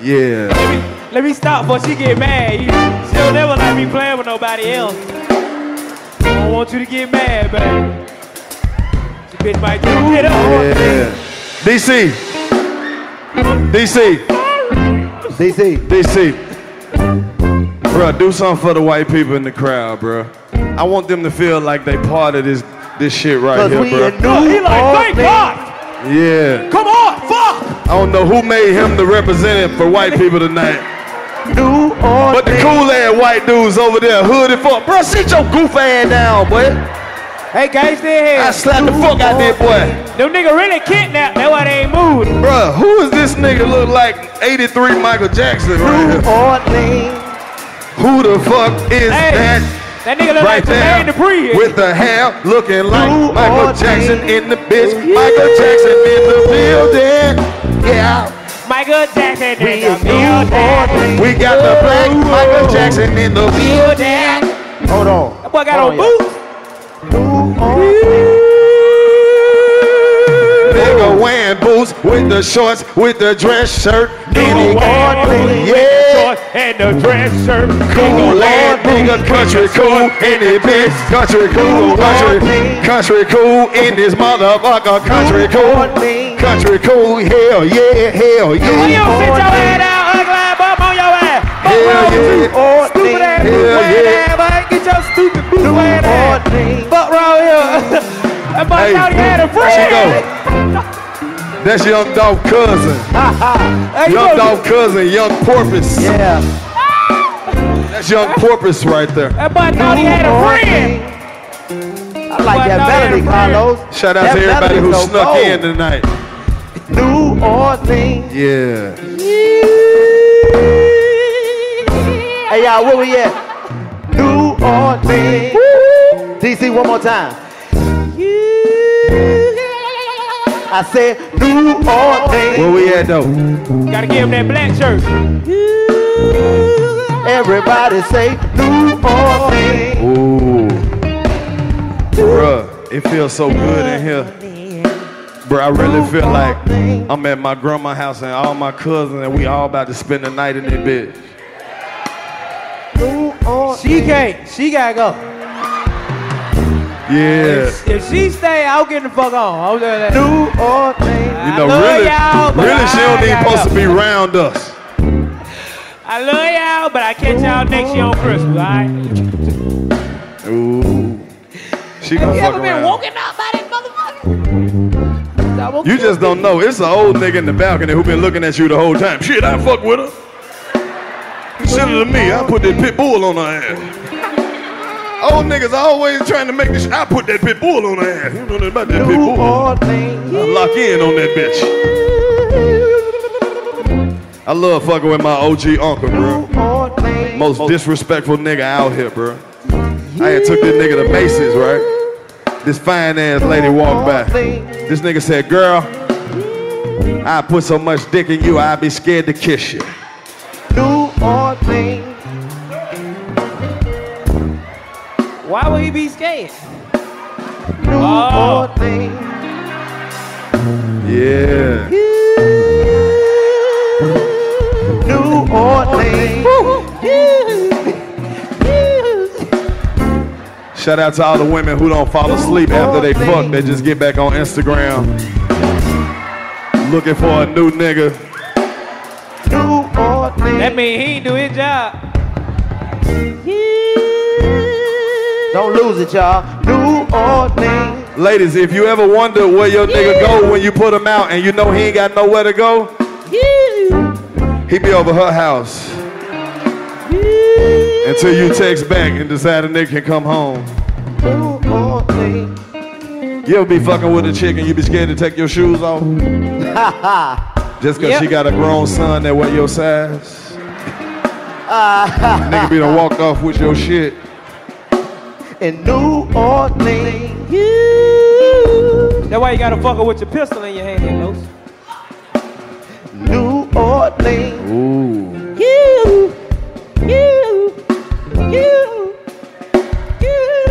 B: Yeah.
C: Let me, let me stop before she get mad. You, she'll never let me play with nobody else. I don't want you to get mad, baby. She bitch might just get up.
B: Yeah. DC. DC.
H: DC.
B: DC. Bruh, do something for the white people in the crowd, bruh. I want them to feel like they part of this this shit right here,
H: we
B: bruh.
H: New
C: he like, thank God.
B: Yeah.
C: Come on, fuck.
B: I don't know who made him the representative for white people tonight.
H: New Orleans.
B: But the cool ass white dudes over there, hooded fuck. Bro, sit your goof ass down, boy.
C: Hey, guys, they here.
B: I slapped the fuck out that boy.
C: Them nigga really kidnapped. That's why they ain't moved.
B: Bruh, who is this nigga look like 83 Michael Jackson right here?
H: Orleans.
B: Who the fuck is
C: Hey,
B: that?
C: That nigga look
B: right
C: like Jermaine
B: there
C: Dupri
B: with the hair looking like
H: New
B: Michael
H: Orleans.
B: Jackson in the bitch. Michael Jackson in the building. Yeah.
C: Michael Jackson in the building.
B: We got the black Michael Jackson in the building.
H: Hold on.
C: That boy got on boots.
B: Wearing boots with the shorts, with the dress shirt.
C: New
H: Orleans.
B: Yeah.
C: And the dress shirt.
B: Cool land, nigga, country cool in this bitch. Country cool, country, country cool in this motherfucker. Country cool, country cool, hell yeah, hell
C: Oh, you
B: yeah.
C: sit your head out, ugly bump on your ass.
B: Hell
C: you?
B: yeah.
C: Stupid ass,
B: Hell yeah.
C: Get your stupid blue ass ass. Fuck wrong here. Boy
B: Hey,
C: he had a friend.
B: That's young dog cousin.
C: Hey,
B: Young
C: know-
B: dog cousin, young porpoise.
H: Yeah.
B: That's young porpoise right there.
C: That boy thought he had a friend.
H: I like that
C: thought he had a
H: melody. Karlous.
B: Shout out
H: That
B: to everybody
H: melody
B: who
H: so
B: snuck
H: cold.
B: in tonight.
H: New Orleans.
B: Yeah.
H: Hey, y'all, where we at? New Orleans. DC, one more time. I said do New Orleans.
B: Where we at though?
C: Gotta give him that black shirt.
H: Everybody say New Orleans.
B: Ooh. Bruh, it feels so good in here. Bruh, I really feel like I'm at my grandma's house and all my cousins and we all about to spend the night in this bitch.
C: She can't. She gotta go.
B: Yeah.
C: If she stay, I'll get the fuck on. I'll do that.
H: New Orleans.
B: You know,
C: I love
B: really,
C: y'all, but
B: really, she don't even supposed to be around us.
C: I love y'all, but I catch y'all next year on Christmas, alright?
B: Ooh. She
C: Have
B: gonna
C: you
B: fuck
C: ever been
B: around.
C: woken up by that motherfucker?
B: You just don't know. It's an old nigga in the balcony who been looking at you the whole time. Shit, I fuck with her. Her to me. I put that pit bull on her ass. Old niggas always trying to make this. I put that pit bull on her ass. You know nothing about that pit bull. I lock in on that bitch. I love fucking with my OG uncle, bro. Most disrespectful nigga out here, bro. I had took this nigga to Macy's, right? This fine ass lady walked by. This nigga said, girl, I put so much dick in you, I'd be scared to kiss you.
H: New Orleans.
C: Why would he be scared?
H: New
C: Oh.
H: Orleans.
B: Yeah.
H: New Orleans.
B: Shout out to all the women who don't fall asleep after they fuck. They just get back on Instagram looking for a new nigga.
H: New Orleans.
C: That mean he ain't do his job.
H: Don't lose it, y'all. New Orleans.
B: Ladies, if you ever wonder where your nigga go when you put him out and you know he ain't got nowhere to go, he be over her house. Until you text back and decide a nigga can come home. You ever be fucking with a chick and you be scared to take your shoes off? Just cause
H: Yep.
B: she got a grown son that wear your size? Nigga be done walked off with your shit.
H: In New Orleans.
C: That's why you gotta fuck her with your pistol in your hand, here, Ghost.
H: New Orleans.
B: Ooh.
H: You. You. You.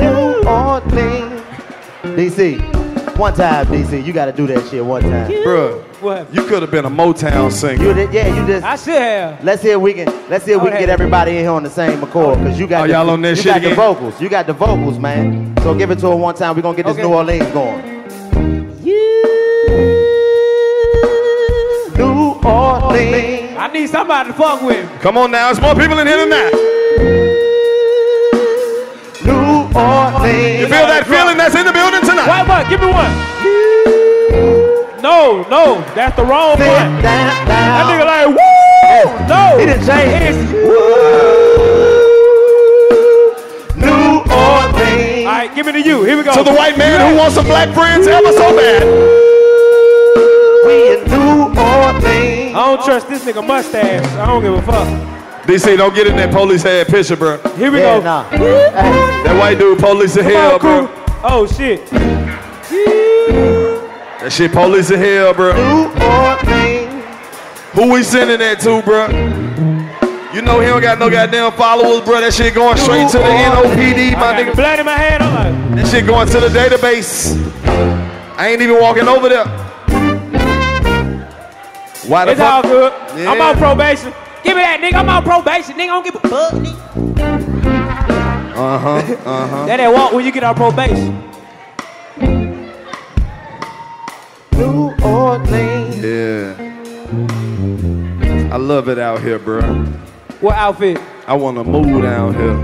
H: New Orleans. DC. One time, DC. You gotta do that shit one time.
B: Bruh,
C: What?
B: you could have been a Motown singer.
H: You did, yeah, you just.
C: I should have.
H: Let's see if we can. Let's see if we can get everybody in here on the same accord, cause you got.
B: Oh,
H: the,
B: y'all on that
H: you
B: shit
H: got
B: again?
H: the vocals. You got the vocals, man. So give it to her one time. We're gonna get this
C: Okay.
H: New Orleans going. You, New Orleans.
C: I need somebody to fuck with.
B: Come on now, there's more people in here tonight.
H: New Orleans.
B: You feel that feeling that's in the building tonight?
C: What, what? Give me one. No, no, that's the wrong
H: Sit
C: one.
H: down,
C: That
H: down.
C: nigga like, woo!
H: changed.
C: No.
H: He didn't change.
C: It is.
H: New Orleans.
C: All right, give it to you. Here we go.
B: To the white man who wants some black friends ever so bad.
H: We in New Orleans.
C: I don't trust this nigga mustache. I don't give a fuck.
B: DC, don't get in that police head picture, bro.
C: Here we
H: Yeah,
C: go.
H: nah.
B: That white dude, police of hell, bro.
C: Oh shit.
B: That shit, police in hell, bro.
H: New Orleans.
B: Who we sending that to, bro? You know he don't got no goddamn followers, bro. That shit going straight to the NOPD, my nigga.
C: blood in my hand. I'm like,
B: That shit going to the database. I ain't even walking over there. Why the
C: it's all good.
B: Yeah.
C: I'm on probation. Give me that nigga. I'm on probation. Nigga, I don't give a fuck. Nigga.
B: Uh huh. Uh huh.
C: That that walk when you get on probation.
H: New Orleans.
B: Yeah. I love it out here, bro.
C: What outfit?
B: I want to move down here.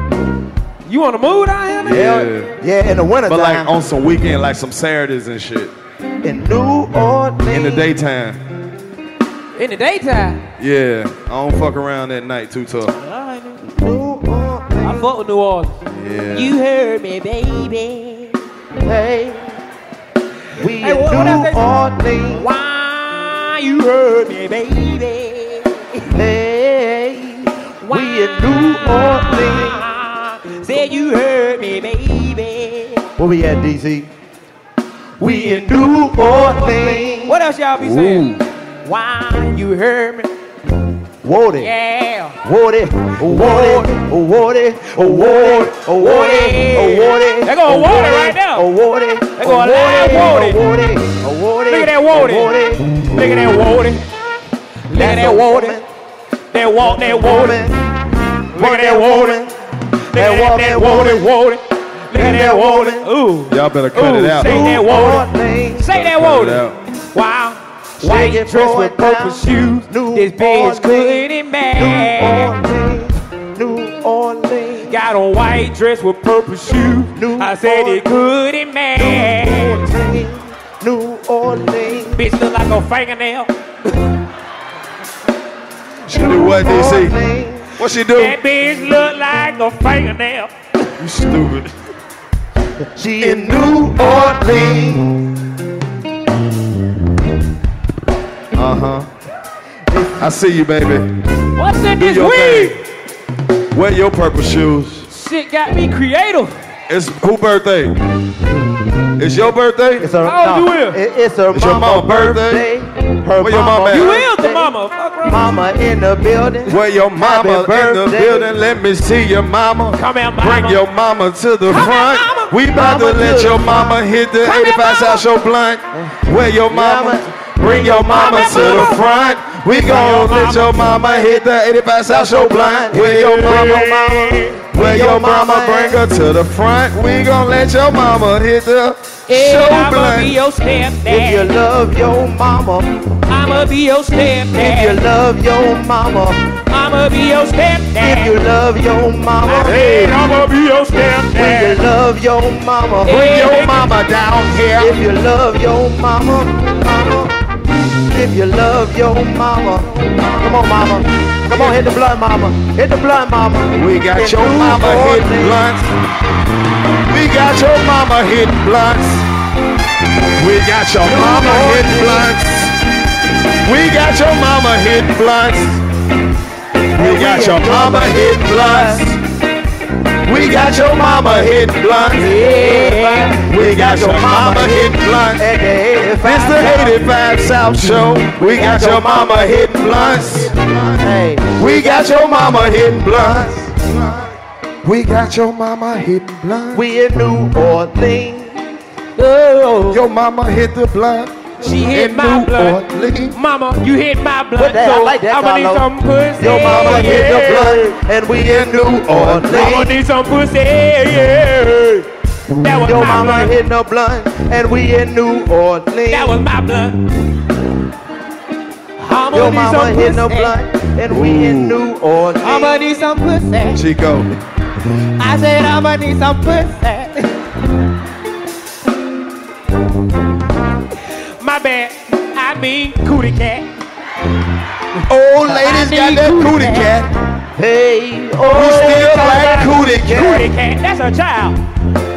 C: You on the mood out here, nigga?
B: Yeah.
H: Yeah, in the winter
B: But like on some weekend, like some Saturdays and shit.
H: in New Orleans.
B: In the daytime.
C: In the daytime.
B: Yeah. I don't fuck around at night too tough.
C: All right, nigga.
H: New Orleans.
C: I fuck with New Orleans.
B: Yeah.
C: You heard me, baby.
H: Hey. We
C: Hey, what- what
H: New
C: else?
H: Orleans.
C: Why you heard me, baby?
H: Hey. We in New Orleans.
C: Say you heard me, baby.
H: Where we at, DC? We in New Orleans.
C: What else y'all be saying? Why you heard me?
H: Woody.
C: Yeah.
H: Woody. Woody. Woody. Woody. Woody. Woody.
C: They go Woody right now. Look at that. Woody. Look at that Woody. Look at that Woody. That walk, that Woody. Look at that Woody. That walk, that Woody, Woody. Look at that Woody. Ooh.
B: Y'all better cut
C: Ooh,
B: it out.
C: Say that.
H: Orleans.
C: Say that
B: Cut
C: Woody.
B: it out.
C: Wow. White dress with purple shoes. This bitch good and
H: New. Orleans.
C: Got a white dress with purple shoes.
H: New
C: I said it mad.
H: Orleans. New Orleans.
C: Bitch look like a fingernail.
B: She do what, DC?
H: Orleans.
B: What she do?
C: That bitch look like a fingernail.
B: You stupid.
H: She in New Orleans.
B: Uh huh. I see you, baby.
C: What's in
B: Do
C: this
B: your
C: weed?
B: thing. Wear your purple shoes.
C: Shit got me creative.
B: It's who birthday? It's your birthday?
H: It's her,
C: How old
H: no,
C: you is?
H: it- it's her
B: It's your
H: mama
B: mama birthday?
H: Her
B: Where your mama at?
C: You
H: birthday.
C: is the mama. Fuck around.
H: Mama in the building.
B: Where your mama in the building? Let me see your mama.
C: Come here, mama.
B: Bring your mama to the
C: Come here,
B: front.
C: mama.
B: We about to let your mama hit the
C: Come here,
B: 85 South. Show blunt. Where your mama?
H: Mama.
B: Bring your mama to the front. We gon' let your mama hit the 85 South Show blunt. Where your mama? Where your mama? Bring her to the front. We gon' let your mama hit the show
C: I'ma be
B: blunt.
C: your
H: If you love your mama,
C: I'ma be your stepdad.
H: if you love your mama,
C: I'ma be your stepdad.
H: if you love your mama,
C: Hey, I'ma be your stepdad.
H: if you love your mama,
B: Bring your mama down here.
H: if you love your mama, mama, if you love your mama, come on, mama, come on, hit the blood, mama, hit the blood, mama.
B: We got
H: In
B: your mama hitting blunts. We got your mama hitting blunts. We got your mama hitting blunts. We got your mama hitting blunts. We got your mama hitting blunts. We got your mama hitting blunts. We got your mama hitting blunts.
H: At the 85
B: It's the 85 South Show. We got your mama hitting blunts.
H: Hey,
B: We got your mama hitting blunts. We got your mama hitting blunts.
H: we in New Orleans.
C: Oh,
B: Your mama hit the blunt.
C: She mm. hit
B: in
C: my blood.
B: Orleans.
C: Mama, you hit my blood.
H: Put that- I
C: so
H: like that,
C: I'ma need some pussy.
H: Your mama hit the
C: yeah.
H: blood, and we in New Orleans.
C: I'ma
H: Orleans.
C: need some pussy. Yeah. That was
H: Your
C: my
H: mama
C: blood.
H: hitting the blunt, and we in New Orleans.
C: That was my blood. I'ma
H: Your
C: need
H: mama hit the
C: pussy.
H: blunt, and we in New Orleans.
C: I'ma need some pussy.
B: Chico.
C: I said I'ma need some pussy. My bad. I mean cootie cat.
B: Old ladies got that cootie cat.
H: Hey,
B: We still like cootie cat.
C: Cootie
B: cat.
C: cat, that's a child.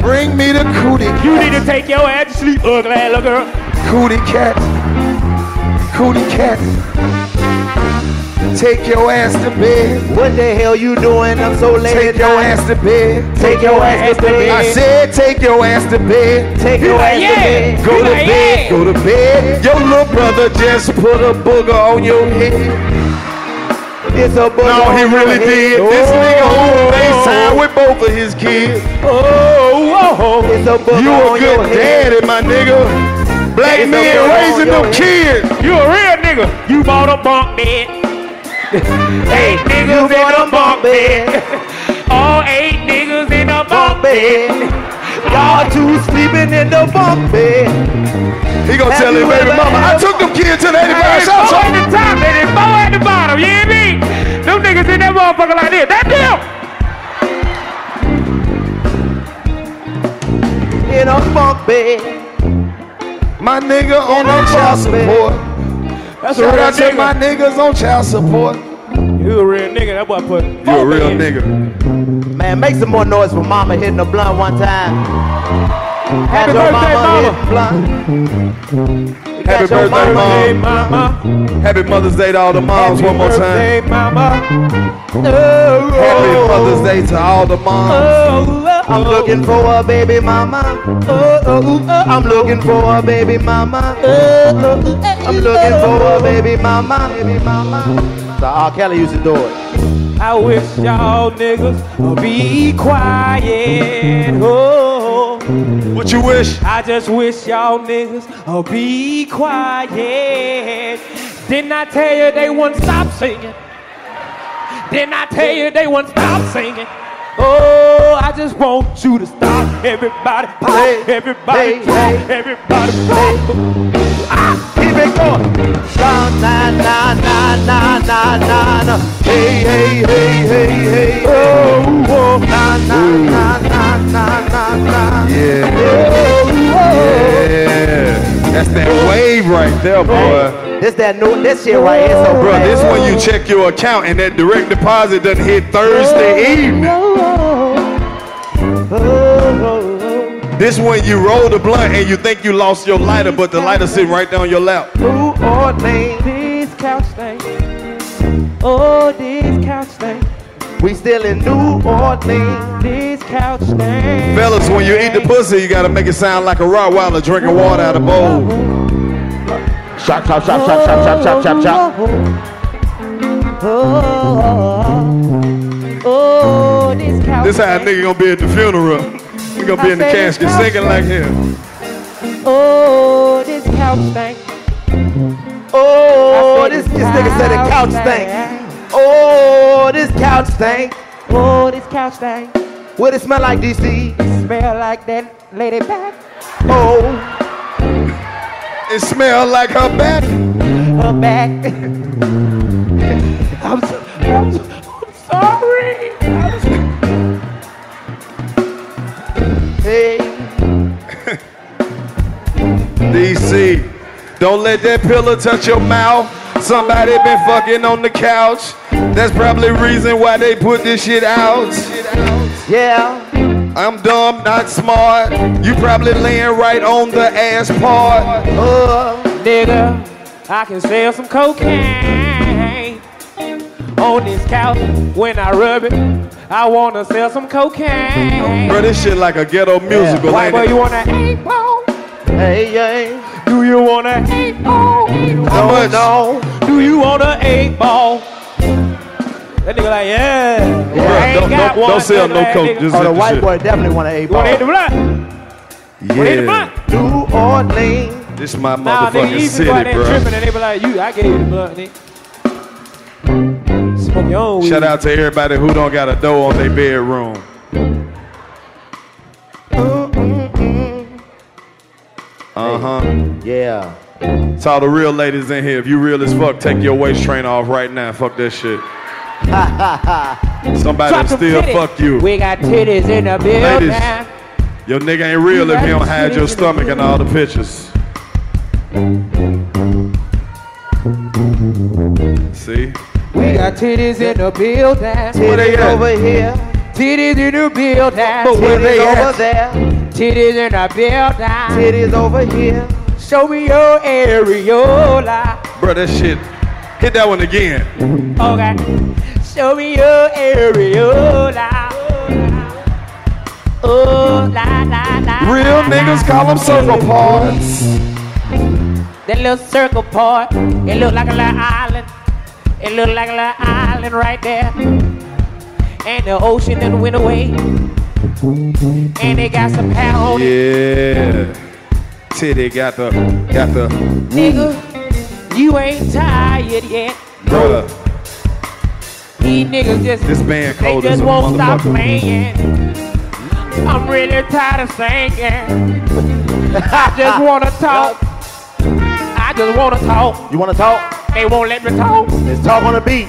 B: Bring me the cootie cat.
C: You need to take your ass to sleep, ugly little girl.
B: Cootie cat. Cootie cat. Take your ass to bed.
H: What the hell you doing? I'm so late
B: Take your
H: night.
B: ass to bed.
H: Take your ass to bed.
B: I said take your ass to bed.
H: Take your ass to bed.
B: Go to bed, go to bed. Your little brother just put a booger on your head.
H: It's a booger
B: No, he
H: on your
B: really
H: head.
B: did. This oh. nigga on FaceTime with both of his kids.
C: Oh, whoa.
H: It's a booger
B: You a
H: on your
B: good
H: head.
B: daddy, my nigga. Black
H: It's
B: men raising
H: your
B: them
H: head.
B: kids.
C: You a real nigga. You bought a bunk bed. eight niggas in
H: bought
C: a
H: a
C: bunk
H: bunk
C: bed.
H: bed.
C: All eight niggas in a
H: Bunk
C: bunk
H: bed. Y'all two sleeping in the bunk bed.
B: He gonna
H: Have
B: tell his baby mama, I took them kids to the 85
C: Hey,
B: South
C: four at the top and then four at the bottom. You hear me? Them niggas in that motherfucker like this. That them.
H: In a bunk bed.
B: My nigga on
H: In
B: that
H: a
B: child
H: bunk
B: support.
C: That's a
B: Shout
C: real
B: out to my niggas on child support.
C: You a real nigga. That boy put.
B: You a real nigga.
H: Man, make some more noise for mama hitting the blunt one time.
C: Happy
H: Had your
C: birthday,
H: mama
C: mama.
H: blunt.
B: Happy birthday,
H: mama
C: Hey, mama.
B: Happy Mother's Day to all the moms
C: Happy
B: one more time.
C: birthday, mama.
B: Happy Mother's Day to all the moms.
C: Oh,
H: I'm looking for a baby mama. Oh, oh, oh. I'm looking for a baby mama. Oh, oh, oh. I'm looking for a baby mama. Baby mama. So R. Kelly used to do it.
C: I wish y'all niggas would be quiet. Oh,
B: What you wish?
C: I just wish y'all niggas would be quiet. Didn't I tell you they wouldn't stop singing? Didn't I tell you they wouldn't stop singing? Oh, I just want you to stop. Everybody, pop.
H: Hey,
C: everybody,
H: hey,
C: pop.
H: hey.
C: everybody, pop.
H: Ah, keep it going. Na na na na na na na na. Hey hey hey hey hey. Oh oh. Na na na na na na na.
B: Yeah.
H: Oh, oh.
B: That's that wave right there, boy.
H: This that new this shit right here so
B: Bro, this when you check your account and that direct deposit doesn't hit Thursday oh, oh, evening. Oh, this when you roll the blunt and you think you lost your lighter, but the lighter sitting right on your lap.
H: New Orleans.
C: This couch thing. Oh, these couch thing.
H: We still in New Orleans.
C: This couch thing.
B: Fellas, when you eat the pussy, you gotta make it sound like a Rottweiler drinking water out of a bowl.
H: Shop shop shop shop shop shop shop shop
C: Oh, this couch
B: This how a nigga gonna be at the funeral. He gonna be in the casket singing like him.
C: Oh, this couch thing.
H: Oh, this this nigga said the couch stank. Oh, this couch stank.
C: Oh, this couch thing.
H: What it smell like, DC?
C: Smell like that lady back.
H: Oh,
B: It smell like her back.
C: Her back. I'm, so, I'm, so, I'm sorry. I'm so-
H: hey.
B: DC, don't let that pillow touch your mouth. Somebody been fucking on the couch. That's probably reason why they put this shit out.
H: Yeah.
B: I'm dumb, not smart. You probably laying right on the ass part.
H: Uh,
C: Nigga, I can sell some cocaine on this couch. When I rub it, I wanna sell some cocaine.
B: Bro, this shit like a ghetto musical,
C: White
B: ain't
C: boy,
B: it?
C: you wanna eight ball?
H: Hey, yeah.
C: Do you wanna eight ball?
B: How
H: No,
B: much?
H: no.
C: Do you wanna eight ball? That nigga like, yeah.
B: Bruh,
C: I ain't
B: don't-
C: got
B: don't- don't sell no coke.
C: nigga.
B: just-
H: Oh, the white
B: shit.
H: boy definitely want to eight
C: You wanna hit the
H: ball.
C: blunt? Wanna hit the
B: Yeah.
C: blunt?
H: New Orleans.
B: This my
C: Nah, nigga, you
B: motherfucking
C: used to
B: city,
C: go out there
B: bro.
C: tripping and they be like, you, I gave you the blunt, nigga. Smoke your own weed.
B: Shout out to everybody who don't got a dough on their bedroom. Uh huh.
H: Yeah.
B: To all the real ladies in here, if you real as fuck, take your waist train off right now. Fuck that shit. Somebody
C: Drop them
B: still
C: titties.
B: fuck you.
C: We got titties in the building.
B: Ladies. Your nigga ain't real if he don't hide your stomach in all the pictures. See, See?
C: We got titties in the building.
B: Where they
C: Titties
B: at?
C: over here. Titties in the building.
B: But where
C: Titties
B: they
C: over
B: at?
C: there. Titties in the building.
H: Titties over here.
C: Show me your areola.
B: Bro, that shit. Hit that one again.
C: Okay. Show me your areola. Oh, la, la, la.
B: Real niggas call them circle parts.
C: That little circle part, it look like a little island. It look like a little island right there. And the ocean done went away. And they got some power on it.
B: Yeah. Titty got the got the
C: Nigga, you ain't tired yet.
B: bruh.
C: These niggas just,
B: This band
C: they
B: cold as
C: just won't stop playing. I'm really tired of singing. I just wanna talk. I just wanna talk.
H: You wanna talk?
C: They won't let me talk.
H: Let's talk on the beat.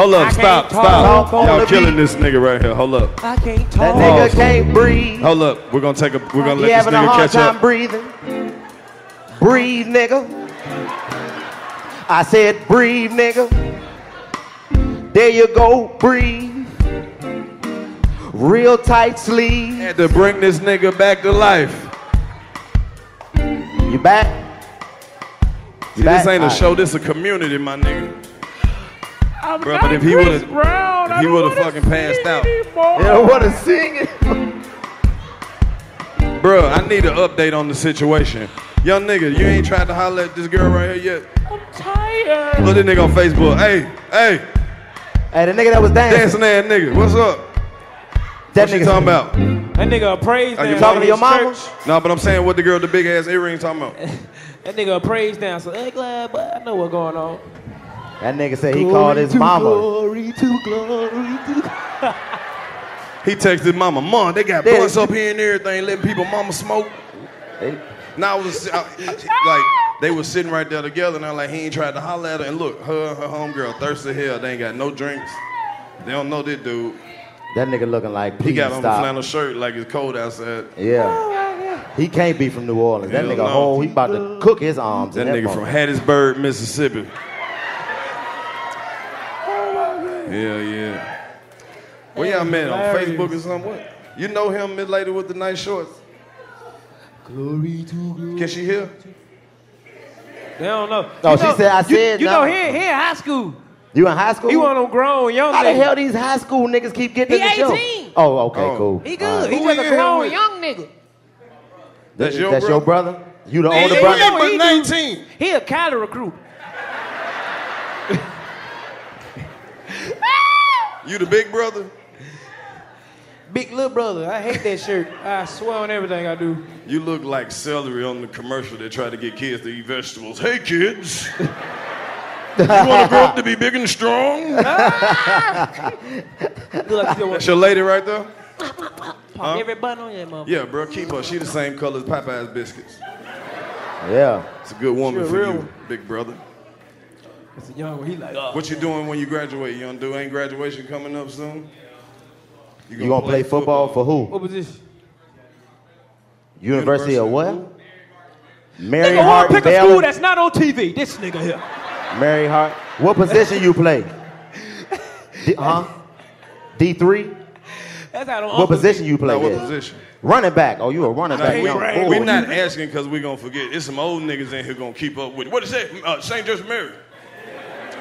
B: Hold up, stop, stop. Y'all killing
C: beat.
B: this nigga right here. Hold up.
C: I can't
H: That
C: talk.
H: nigga can't breathe.
B: Hold up. We're gonna take a we're gonna
H: He
B: let this
H: having a
B: nigga
H: hard
B: catch
H: time
B: up.
H: breathing. Breathe, nigga. I said, breathe, nigga. There you go, breathe. Real tight sleeve.
B: Had to bring this nigga back to life.
H: You back?
B: See,
H: back?
B: this ain't a
H: Alright.
B: show, this a community, my nigga.
C: I'm
B: Bro,
C: not
B: but if he would've-
C: Brown.
B: if he would've fucking passed out.
C: anymore.
H: You don't want to sing it.
B: Bruh, I need an update on the situation. Young nigga, you ain't tried to holler at this girl right here yet?
C: I'm tired.
B: Look at this nigga on Facebook. Hey, hey,
H: Hey, the nigga that was dancing.
B: dancing ass nigga, what's up?
H: That
B: What you
H: nigga
B: talking about?
C: That nigga a praise
B: Are you talking
H: to your
C: in his
H: mama?
C: church.
B: No, but I'm saying what the girl with the big ass earrings talking about.
C: That nigga a praise dancer. Hey, glad, but I know what's going on.
H: That nigga said he called his mama.
C: Glory to glory to.
B: He texted mama, Mom, they got
H: They-
B: blunts up here and everything, letting people mama smoke.
H: They-
B: Now I was I, I- like they was sitting right there together, and I'm like, he ain't tried to holler at her. And look, her and her homegirl thirsty hell. They ain't got no drinks. They don't know this dude.
H: That nigga looking like,
B: He got on a flannel shirt like it's cold outside.
H: Yeah. He can't be from New Orleans. That
B: Hell
H: nigga
B: no.
H: whole, he about to cook his arms.
B: That
H: in
B: nigga from. Hattiesburg, Mississippi. Yeah, yeah. Where y'all met on
C: hilarious.
B: Facebook or something? You know him, mid lady with the nice shorts.
C: Glory to glory.
B: Can she hear?
C: They don't know.
H: Oh,
C: You
H: she
C: know-
H: said, I
C: you-
H: said
C: You
H: no.
C: know, he, he in high school.
H: You in high school?
C: He one of them grown young
H: How the
C: niggas.
H: hell these high school niggas keep getting
C: He
H: in the show?
C: 18.
H: Oh, okay,
B: Oh.
H: cool.
C: He good.
H: All right.
C: He just a grown young nigga.
B: That's your
H: That's your brother? You the older
B: he
H: brother?
B: ain't but
C: He do-
B: 19.
C: He a Cali recruit.
B: You the big brother?
C: Big little brother. I hate that shirt. I swear on everything I do.
B: You look like celery on the commercial that try to get kids to eat vegetables. Hey kids, you want to grow up to be big and strong?
C: Look like you want
B: That's your lady right there.
C: pop every button on your mother.
B: Yeah, bro, keep her. She the same color as Popeye's biscuits.
H: Yeah.
B: It's a good woman
C: a
B: for
C: real
B: you, big brother.
C: It's a young one. He like, oh.
B: What you doing when you graduate, young dude? Ain't graduation coming up soon?
H: You gonna play football for who?
C: What was this?
H: University of what? Mary
C: Nigga,
H: Hart
C: pick a school that's not on TV. This nigga here.
H: Mary Hart. What position you play? D, huh? D three?
C: That's how
H: What position you play?
B: Now, what position?
H: Running back. Oh, you a running
B: Nah,
H: back.
B: we,
H: young boy.
B: we're not asking because we're going to forget. It's some old niggas in here going to keep up with it. What is that? Uh, St. Joseph Mary.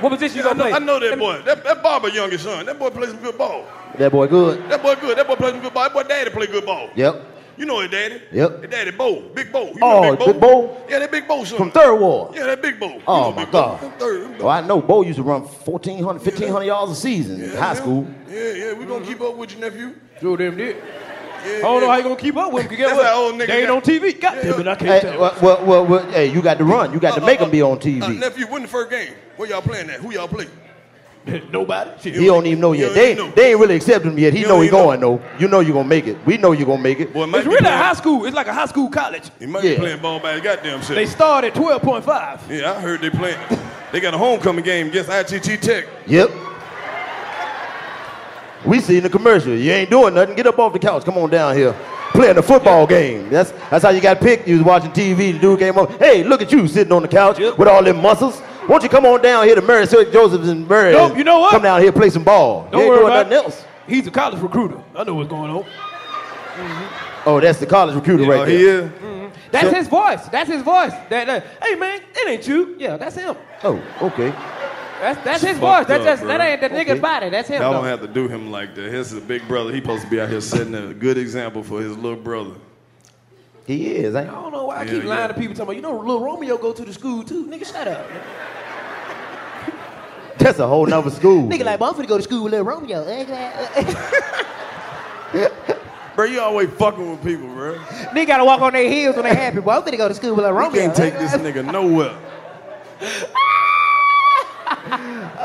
C: What position you
B: I
C: gonna
B: know,
C: play?
B: I know that boy. That, that Barber youngest son. That boy plays some good ball.
H: That boy good.
B: That boy good. That boy plays some good ball. That boy daddy play good ball.
H: Yep.
B: You know his daddy.
H: Yep.
B: His daddy Bo. Big Bo. You
H: Oh,
B: know Big Bo?
H: Big Bo?
B: Yeah, that Big Bo son.
H: From Third Ward.
B: Yeah, that Big Bo. You
H: Oh
B: know
H: my
B: Big
H: God.
B: From Third.
H: Oh, I know Bo used to run 1,400, 1,500 yards a season in high
B: yeah.
H: school.
B: Yeah, yeah, we're gonna mm-hmm. keep up with your nephew.
C: Sure them did.
B: Yeah,
C: I don't know how you gonna keep up with him. 'cause
B: Get
C: what?
B: old nigga
C: they ain't
B: got-
C: on TV. God damn it, I can't
H: Hey,
C: tell.
H: well, well, well, well, hey, you got to run. You got to make them be on
B: Uh,
H: TV.
B: nephew, when the first game? Where y'all playing at? Who y'all play?
C: Nobody. Shit.
H: He don't even know yet. They,
B: know.
H: they ain't really accepted him yet. He
B: You
H: know he
B: even know.
H: going though. You know you gonna make it. We know you gonna make it.
B: Boy, might
C: It's
B: be
C: really a high school. It's like a high school college.
B: He might
H: Yeah.
B: be playing ball by his goddamn self.
C: They start at twelve point five.
B: yeah, I heard they playing. They got a homecoming game against ITT Tech.
H: Yep. We seen the commercial. You ain't doing nothing. Get up off the couch. Come on down here. Playing the football game. That's that's how you got picked. You was watching TV. The dude came up. Hey, look at you sitting on the couch with all them muscles. Won't you come on down here to Mary St. Joseph's and Mary?
C: Nope, you know what?
H: Come down here, play some ball.
C: Don't
H: you ain't
C: worry
H: doing
C: about
H: nothing else.
C: He's a college recruiter. I know what's going on.
H: Oh, that's the college recruiter right there.
B: he is. Mm-hmm.
C: That's
H: So-
C: his voice. That's his voice. That, that- hey man, it ain't you. Yeah, that's him.
H: Oh, okay.
C: That's that's his
B: Fucked
C: voice. That's just that ain't that nigga's body. That's him.
B: Y'all don't have to do him like that. His a big brother. He supposed to be out here setting a good example for his little brother.
H: He is,
C: I don't know why I
B: Yeah,
C: keep lying
B: yeah.
C: to people talking about, you know, little Romeo go to the school too. Nigga, shut up.
H: That's a whole nother school.
C: Nigga, like, well, I'm finna go to school with little Romeo.
B: Bro, you always fucking with people, bro.
C: Nigga gotta walk on their heels when they happy. Boy, I'm finna go to school with little
B: You
C: Romeo.
B: can't take this nigga nowhere.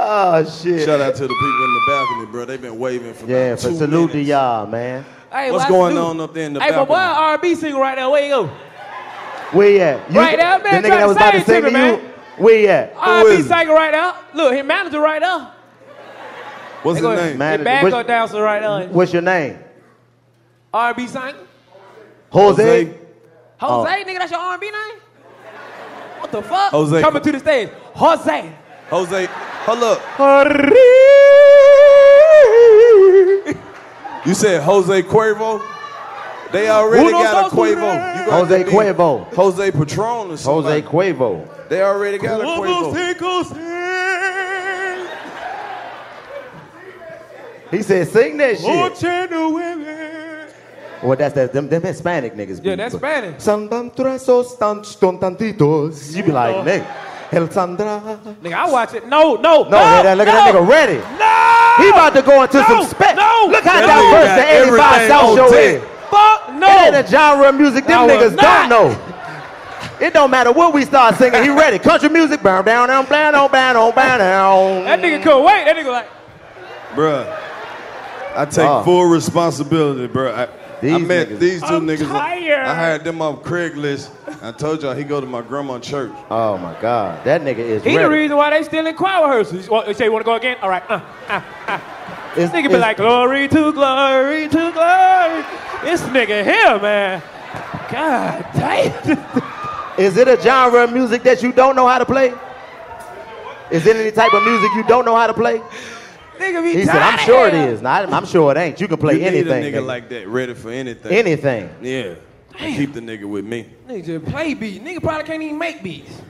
H: Oh shit.
B: Shout out to the people in the balcony, bro. They've been waving for
H: Yeah,
B: about
H: for
B: two
H: salute to
B: minutes.
H: y'all, man.
C: Hey,
B: What's going on up there in the
C: Hey, but
B: balcony?
C: why R&B singer right there? Where you go?
H: Where you at? You,
C: Right there, man,
H: The nigga
C: try
H: that
C: to
H: was about to
C: sing
H: sing
C: to
H: to you.
C: man.
H: Where you at?
C: R&B singer right there. Look, his manager right there.
B: What's his name?
H: Man,
C: The backup
H: what's-
C: dancer right there.
H: What's your name?
C: R&B singer.
H: Jose.
B: Jose.
C: Jose,
H: Oh.
C: nigga, that's your R&B name? What the fuck?
B: Jose.
C: Coming to the stage. Jose.
B: Jose, hold up. You said Jose Cuervo? They already
H: Uno,
B: got a
H: dos,
B: Cuervo.
H: tres.
B: You gonna
H: Jose
B: be
H: Cuervo.
B: Jose Patron or something.
H: Jose Cuervo.
B: They already got a Cuervo.
H: He said, sing that shit. Well, that's that. Them, them Hispanic niggas.
C: Yeah, that's Spanish.
H: San esos tan ton tantitos. You be like, oh. nigga, El Sandra.
C: Nigga, I watch it. No, no,
H: No, man, that- look at that nigga ready.
C: No!
H: He about to go into
C: No,
H: some spec.
C: no,
H: Look how
C: no.
H: diverse
C: Got
H: the 85
C: everything
H: South Show
C: deck.
H: is.
C: Fuck no.
H: It ain't a genre of music them
C: I
H: niggas
C: not.
H: don't know. It don't matter what we start singing. He ready. Country music, bound down, down, down, down, down, down, down.
C: That nigga couldn't wait. That nigga like,
B: Bruh, I take
H: Oh.
B: full responsibility, bruh. I, I met
H: niggas.
B: these 2
C: I'm
B: niggas.
C: tired.
B: I hired them off Craigslist. I told y'all he go to my grandma's church.
H: Oh my God, that nigga is
C: he the reason why they still in choir rehearsals. You They say you want to go again? All right. Uh, uh, uh.
H: It's-
C: Nigga be like, glory to glory to glory. This nigga here, man. God damn.
H: Is it a genre of music that you don't know how to play? Is it any type of music you don't know how to play?
C: Nigga be
H: He said, I'm sure it is.
C: hell.
H: is. Now, I'm I'm sure it ain't. You can play
B: you need
H: anything.
B: a nigga
H: nigga.
B: like that, ready for anything.
H: anything.
B: Yeah. Keep the nigga with me.
C: Nigga just play beats. Nigga probably can't even make beats.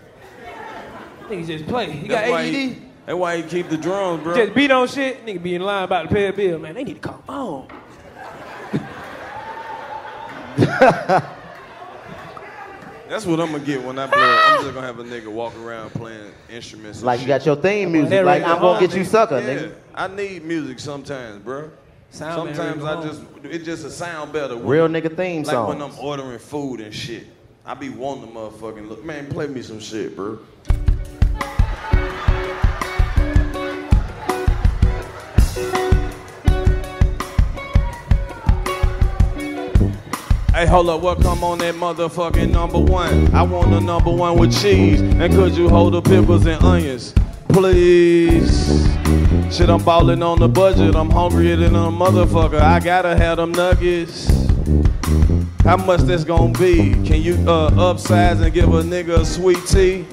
C: Nigga just play. He got
B: That's why
C: AED.
B: he, that's why he keep the drums, bro.
C: Just beat on shit. Nigga be in line about to pay a bill. Man, they need to come on.
B: That's what I'm gonna get when I blow up. I'm just gonna have a nigga walk around playing instruments. and
H: Like you
B: shit.
H: got your theme music.
C: that
H: Like I'm gonna get you sucker,
B: Yeah,
H: nigga.
B: I need music sometimes, bro.
C: Sound
B: sometimes I just it just a sound better.
H: Real nigga theme
B: Like when. I'm ordering food and shit. I be wanting to motherfucking look. Man, play me some shit, bro. Hey, hold up, what come on that motherfucking number one? I want the number one with cheese. And could you hold the pickles and onions? Please. Shit, I'm balling on the budget. I'm hungrier than a motherfucker. I gotta have them nuggets. How much this gonna be? Can you uh, upsize and give a nigga a sweet tea?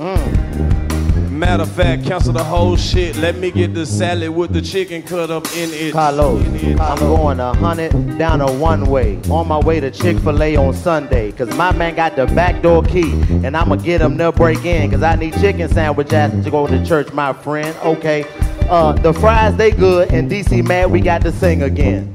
B: Matter of fact, cancel the whole shit. Let me get the salad with the chicken cut up in it.
H: Karlous,
B: In it.
H: I'm going a hundred down a one way on my way to Chick fil A on Sunday. Cause my man got the back door key and I'ma get him to break in. Cause I need chicken sandwich after to go to church, my friend. Okay. Uh, the fries, they good. And DC mad, we got to sing again.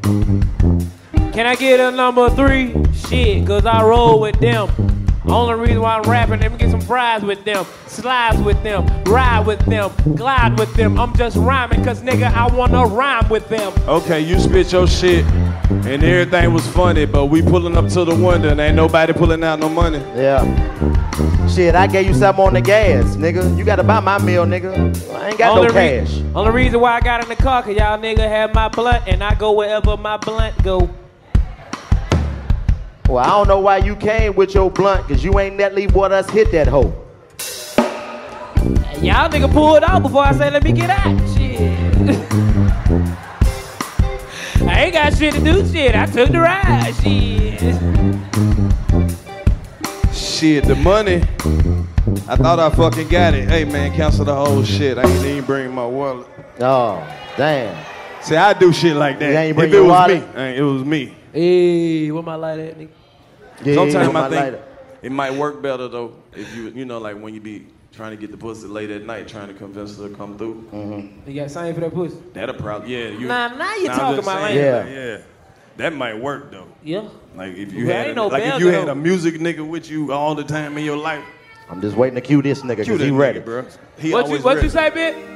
C: Can I get a number three? Shit, cause I roll with them. Mm. Only reason why I'm rapping, let me get some fries with them, slides with them, ride with them, glide with them. I'm just rhyming, cause nigga, I wanna rhyme with them.
B: Okay, you spit your shit, and everything was funny, but we pulling up to the window, and ain't nobody pulling out no money.
H: Yeah. Shit, I gave you something on the gas, nigga. You gotta buy my meal, nigga. I ain't got no
C: rea-
H: cash.
C: only reason why I got in the car, cause y'all nigga have my blunt, and I go wherever my blunt go.
H: Well, I don't know why you came with your blunt, cause you ain't that leave what us hit that hoe.
C: Y'all nigga pulled out before I said let me get out. Shit. I ain't got shit to do. Shit, I took the ride. Shit.
B: Shit, the money I thought I fucking got it. Hey man, cancel the whole shit. I ain't even bring my wallet.
H: Oh, damn.
B: See, I do shit like that.
H: You ain't
B: if
H: bring
B: it
H: your
B: was
H: wallet?
B: me, ain't- it was me.
N: Hey, where my light at, nigga?
H: Yeah,
B: Sometimes I think
H: lighter.
B: it might work better though if you, you know, like when you be trying to get the pussy late at night, trying to convince her to come through.
H: Mm-hmm.
N: You got sign for that pussy?
B: That'll probably, yeah. You,
N: Nah, now you
B: Nah, I'm
N: talking
B: just
N: my
B: saying,
N: language.
B: like, yeah. That might work though.
N: Yeah.
B: Like if you
N: Well,
B: had,
N: ain't
B: a,
N: no
B: like if
N: bell
B: you had a music nigga with you all the time in your life.
H: I'm just waiting to cue this nigga because
B: that
H: he
B: nigga,
H: ready.
B: bro. He
N: what you what
B: ready.
N: you say, bitch?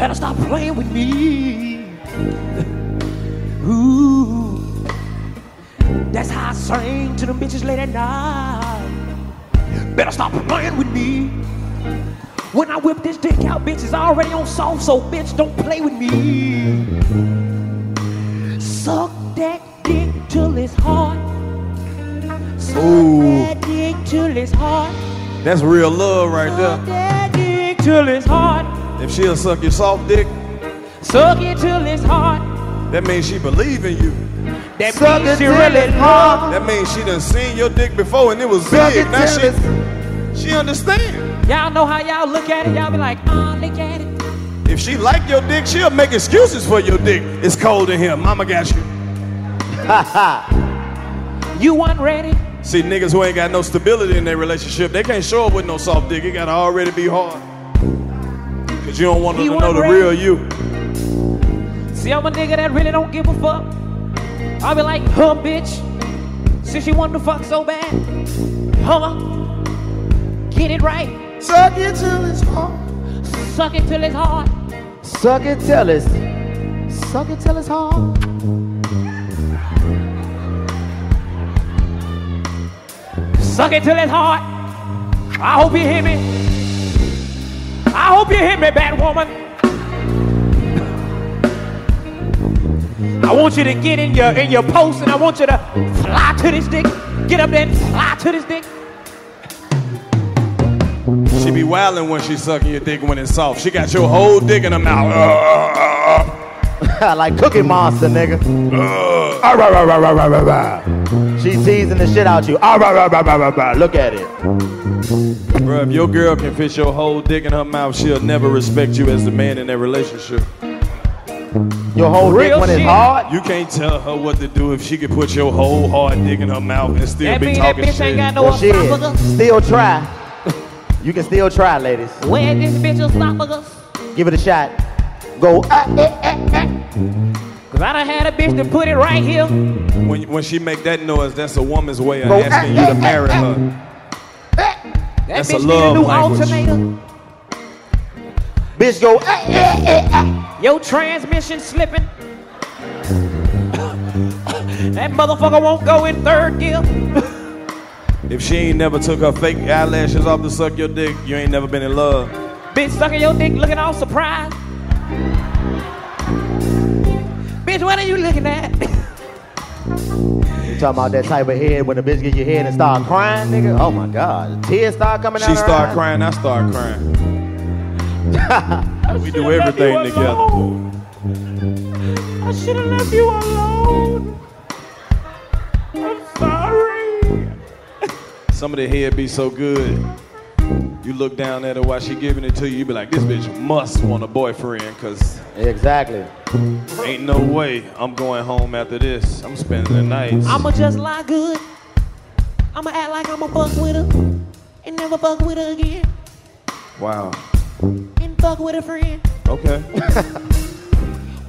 C: Better stop playing with me. Ooh. That's how I sing to the bitches late at night. Better stop playing with me. When I whip this dick out, bitch is already on soft, so bitch don't play with me. Suck that dick till it's hard. Suck
B: Ooh.
C: that dick till it's hard.
B: That's real love right there.
C: That till it's hard.
B: If she'll suck your soft dick,
C: Suck it till it's hard.
B: that means she believe in you.
C: That means she really hard.
B: That means she done seen your dick before and it was
C: Suck
B: big.
C: it
B: Now
C: till
B: she, she understand.
C: Y'all know how y'all look at it. Y'all be like, oh, look at it.
B: If she like your dick, she'll make excuses for your dick. It's cold in here. Mama got you. Ha ha.
C: You weren't ready.
B: See, niggas who ain't got no stability in their relationship, they can't show up with no soft dick. It gotta already be hard. Cause you don't want them
C: He
B: to know the real you.
C: See, I'm a nigga that really don't give a fuck. I'll be like, huh, bitch. Since you want to fuck so bad, huh? Get it right.
H: Suck it till it's hard.
C: Suck it till it's hard.
H: Suck it till it's. Suck it till it's hard.
C: Suck it till it's hard. I hope you hear me. I hope you hear me, bad woman. I want you to get in your in your post and I want you to fly to this dick. Get up there and fly to this dick.
B: She be wildin' when she sucking your dick when it's soft. She got your whole dick in her mouth. Uh,
H: like Cookie Monster, nigga.
B: uh.
H: Ah, rah, rah, rah, rah, rah, rah, rah. She teasing the shit out of you. Ah, rah, rah, rah, rah, rah, rah. Look at it.
B: Bruh, if your girl can fit your whole dick in her mouth, she'll never respect you as the man in that relationship.
H: Your whole dick when it's
C: shit.
H: hard.
B: You can't tell her what to do if she could put your whole hard dick in her mouth and still
C: That
B: be
C: mean that
B: talking
C: bitch
B: shit.
C: ain't got no
H: Well, shit.
C: esophagus.
H: Still try. You can still try, ladies.
C: Where this bitch esophagus?
H: Give it a shot. Go. Ah, eh, eh, eh.
C: Cause I done had a bitch to put it right here.
B: When, when she make that noise, that's a woman's way of
C: Go,
B: asking you to marry her.
C: That
B: That's a
C: bitch
B: love
C: need a new
B: language.
C: alternator.
H: Bitch go, eh, eh, eh, eh.
C: Your transmission slipping. that motherfucker won't go in third gear.
B: If she ain't never took her fake eyelashes off to suck your dick, you ain't never been in love.
C: Bitch sucking your dick looking all surprised. Bitch, what are you looking at?
H: You talking about that type of head when the bitch get your head and start crying, nigga? Oh my god. Tears start coming out.
B: She
H: her
B: start
H: eyes.
B: crying, I start crying. we do everything together.
C: I should have left you alone. I'm sorry.
B: Some of the head be so good. You look down at her while she giving it to you, you be like, this bitch must want a boyfriend, cause
H: Exactly.
B: ain't no way I'm going home after this. I'm spending the night.
C: I'ma just lie good. I'ma act like I'ma fuck with her. And never fuck with her again.
B: Wow.
C: And fuck with a friend.
B: Okay.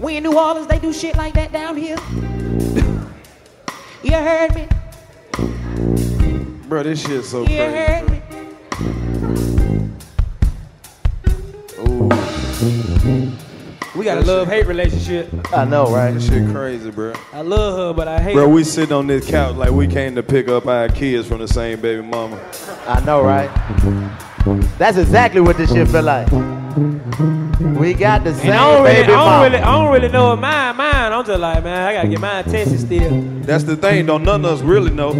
C: We in New Orleans, they do shit like that down here. you heard me.
B: Bro, this shit's so
C: You
B: crazy.
C: heard me. We got a love hate relationship.
H: I know, right?
B: This shit crazy, bro.
C: I love her, but I hate
B: Bro,
C: her.
B: we sitting on this couch like we came to pick up our kids from the same baby mama.
H: I know, right? That's exactly what this shit feel like. We got the same
C: I don't, really, I,
H: baby
C: don't
H: mama.
C: really, I don't really know if mine, mine. I'm just like, man, I gotta get mine tested still.
B: That's the thing, don't none of us really know.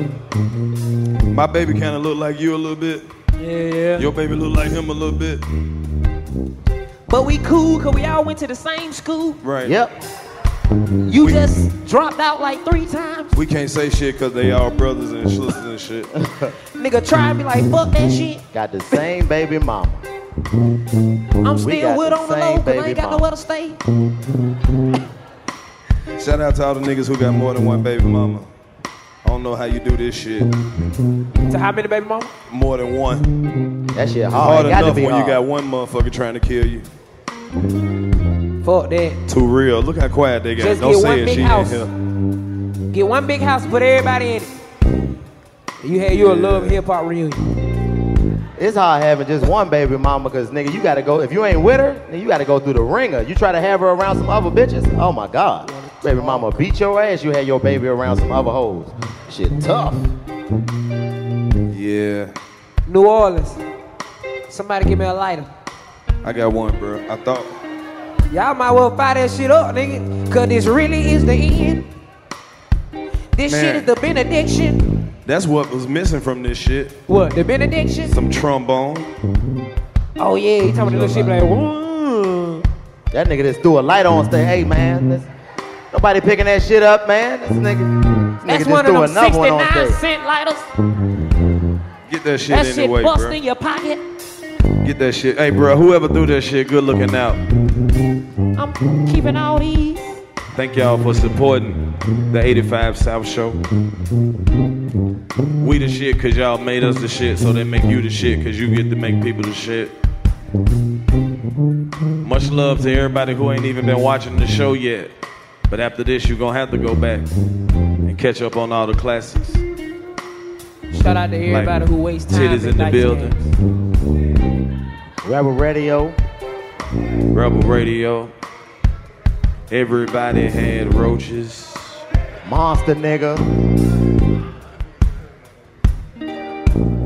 B: My baby kind of look like you a little bit.
C: Yeah, yeah.
B: Your baby look like him a little bit.
C: But we cool, cause we all went to the same school.
B: Right.
H: Yep.
C: You just dropped out like three times.
B: We can't say shit because they all brothers and sisters and shit.
C: Nigga try and be like, fuck that shit.
H: Got the same baby mama.
C: I'm still with on the
H: same
C: low, cause I ain't got
H: mama.
C: nowhere to stay.
B: Shout out to all the niggas who got more than one baby mama. I don't know how you do this shit.
C: So how many baby mama?
B: More than one.
H: That shit
B: Hard,
H: hard. It to
B: enough
H: be
B: when
H: hard.
B: you got one motherfucker trying to kill you.
C: Fuck that.
B: Too real. Look how quiet they got.
C: Just
B: don't
C: get
B: say
C: one
B: it.
C: big
B: She
C: house.
B: ain't here.
C: Get one big house, put everybody in it. You had you a love hip hop reunion.
H: It's hard having just one baby mama because nigga, you gotta go. If you ain't with her, then you gotta go through the ringer. You try to have her around some other bitches. Oh my god, baby mama beat your ass. You had your baby around some other hoes. Shit tough.
B: Yeah.
C: New Orleans. Somebody give me a lighter.
B: I got one, bro. I thought.
C: Y'all might well fire that shit up, nigga. Cause this really is the end. This shit is the benediction.
B: That's what was missing from this shit.
C: What, the benediction?
B: Some trombone.
C: Oh yeah, he talking about the little shit like, "Whoa."
H: That nigga just threw a light on stage. Hey man, this- nobody picking that shit up, man. This nigga, this
C: That's
H: nigga
C: one
H: just
C: of
H: threw
C: them
H: another one on
C: 69
H: stage.
C: cent lighters.
B: Get that shit
C: That shit
B: anyway,
C: bust
B: bro.
C: in your pocket.
B: Get that shit. Hey, bro, whoever threw that shit, good looking out.
C: I'm keeping all these.
B: Thank y'all for supporting the 85 South Show. We the shit cause y'all made us the shit, so they make you the shit cause you get to make people the shit. Much love to everybody who ain't even been watching the show yet. But after this, you're gonna have to go back and catch up on all the classics.
C: Shout out to everybody
B: Like
C: who wastes time
B: Titties in the
C: dice
B: building.
C: games.
H: Rebel Radio.
B: Rebel Radio. Everybody had roaches.
H: Monster nigga.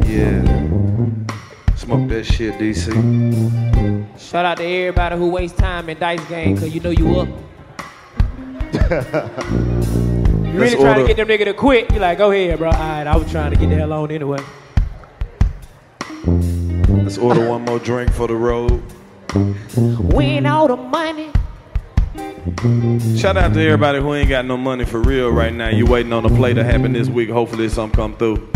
B: Yeah. Smoke that shit, DC.
C: Shout out to everybody who wastes time in dice game, cause you know you up. you really
B: Let's
C: trying
B: order-
C: to get them nigga to quit. You like, go ahead, bro. All right, I was trying to get the hell on anyway.
B: Let's order one more drink for the road.
C: Win all the money.
B: Shout out to everybody who ain't got no money for real right now. You waiting on a play to happen this week. Hopefully something come through.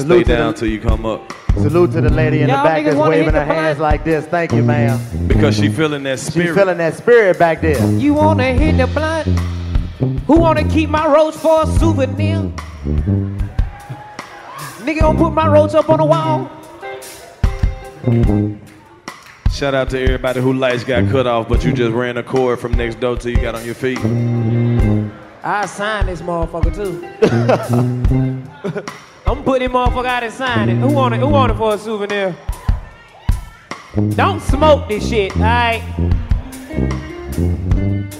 B: Stay
H: Salute to
B: down
H: the-
B: till you come up.
H: Salute to the lady in
C: Y'all
H: the back
C: niggas
H: that's waving her
C: the blunt?
H: hands like this. Thank you, ma'am.
B: Because she feeling that spirit.
H: She
B: spirit.
H: feeling that spirit back there.
C: You wanna hit the blunt? Who wanna keep my roach for a souvenir? Nigga gonna put my roach up on the wall.
B: Shout out to everybody who lights got cut off, but you just ran a cord from next door till you got on your feet.
C: I signed this motherfucker too. I'm putting this motherfucker out and sign it. Who want it? Who want it for a souvenir? Don't smoke this shit, alright?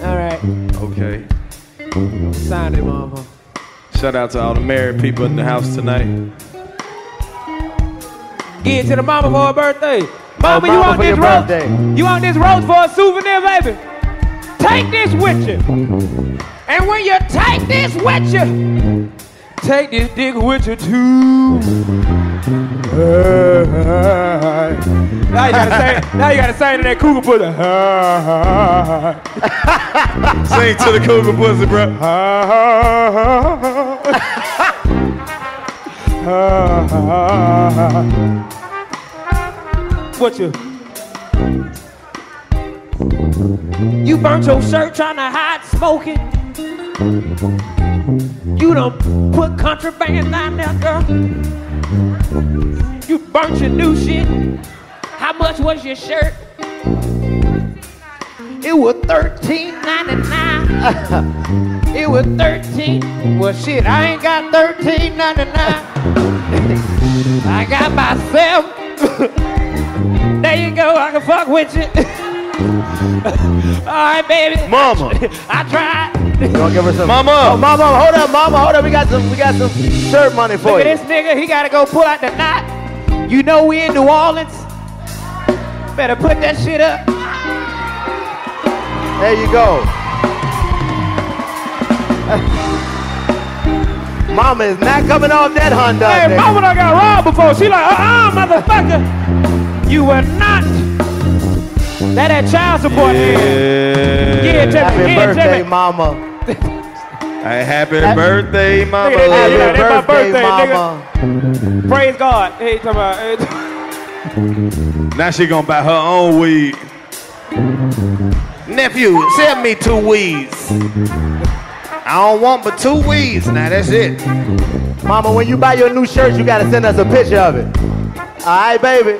C: Alright.
B: Okay.
C: Sign it, motherfucker.
B: Shout out to all the married people in the house tonight.
C: Give it to the mama for her birthday. Mama, you want this
H: your
C: roast?
H: birthday.
C: You want this roast for a souvenir, baby? Take this with you. And when you take this with you, take this dick with you too. now you gotta say, now you gotta say to that cougar pussy.
B: Sing to the cougar pussy, bro.
C: what you? You burnt your shirt trying to hide smoking. You done put contraband down there, girl. You burnt your new shit. How much was your shirt? It was thirteen ninety nine. it was thirteen. Well, shit, I ain't got thirteen ninety nine. I got myself. there you go. I can fuck with you. All right, baby.
H: Mama.
C: I tried.
H: You gonna give her some?
B: Mama.
H: Oh, mama, hold up, mama, hold up. We got some, we got some shirt money for
C: Look
H: you.
C: at this nigga. He gotta go pull out the knot. You know we in New Orleans. Better put that shit up.
H: There you go. Mama is not coming off that Honda.
C: Hey,
H: nigga.
C: mama done got robbed before. She like, uh-uh, motherfucker. You were not. That that child support. Yeah,
B: Yeah.
C: Jimmy.
H: Happy
C: yeah,
H: birthday,
C: Jimmy.
H: mama.
B: Hey, happy birthday, mama.
C: Look at that,
H: Happy
C: yeah, that's my
H: birthday,
C: birthday,
H: mama.
C: Praise God. Hey, talking about, hey,
B: Now she gonna buy her own weed. Nephew, send me two weeds. I don't want but two weeds. Now that's it.
H: Mama, when you buy your new shirt, you gotta send us a picture of it. All right, baby.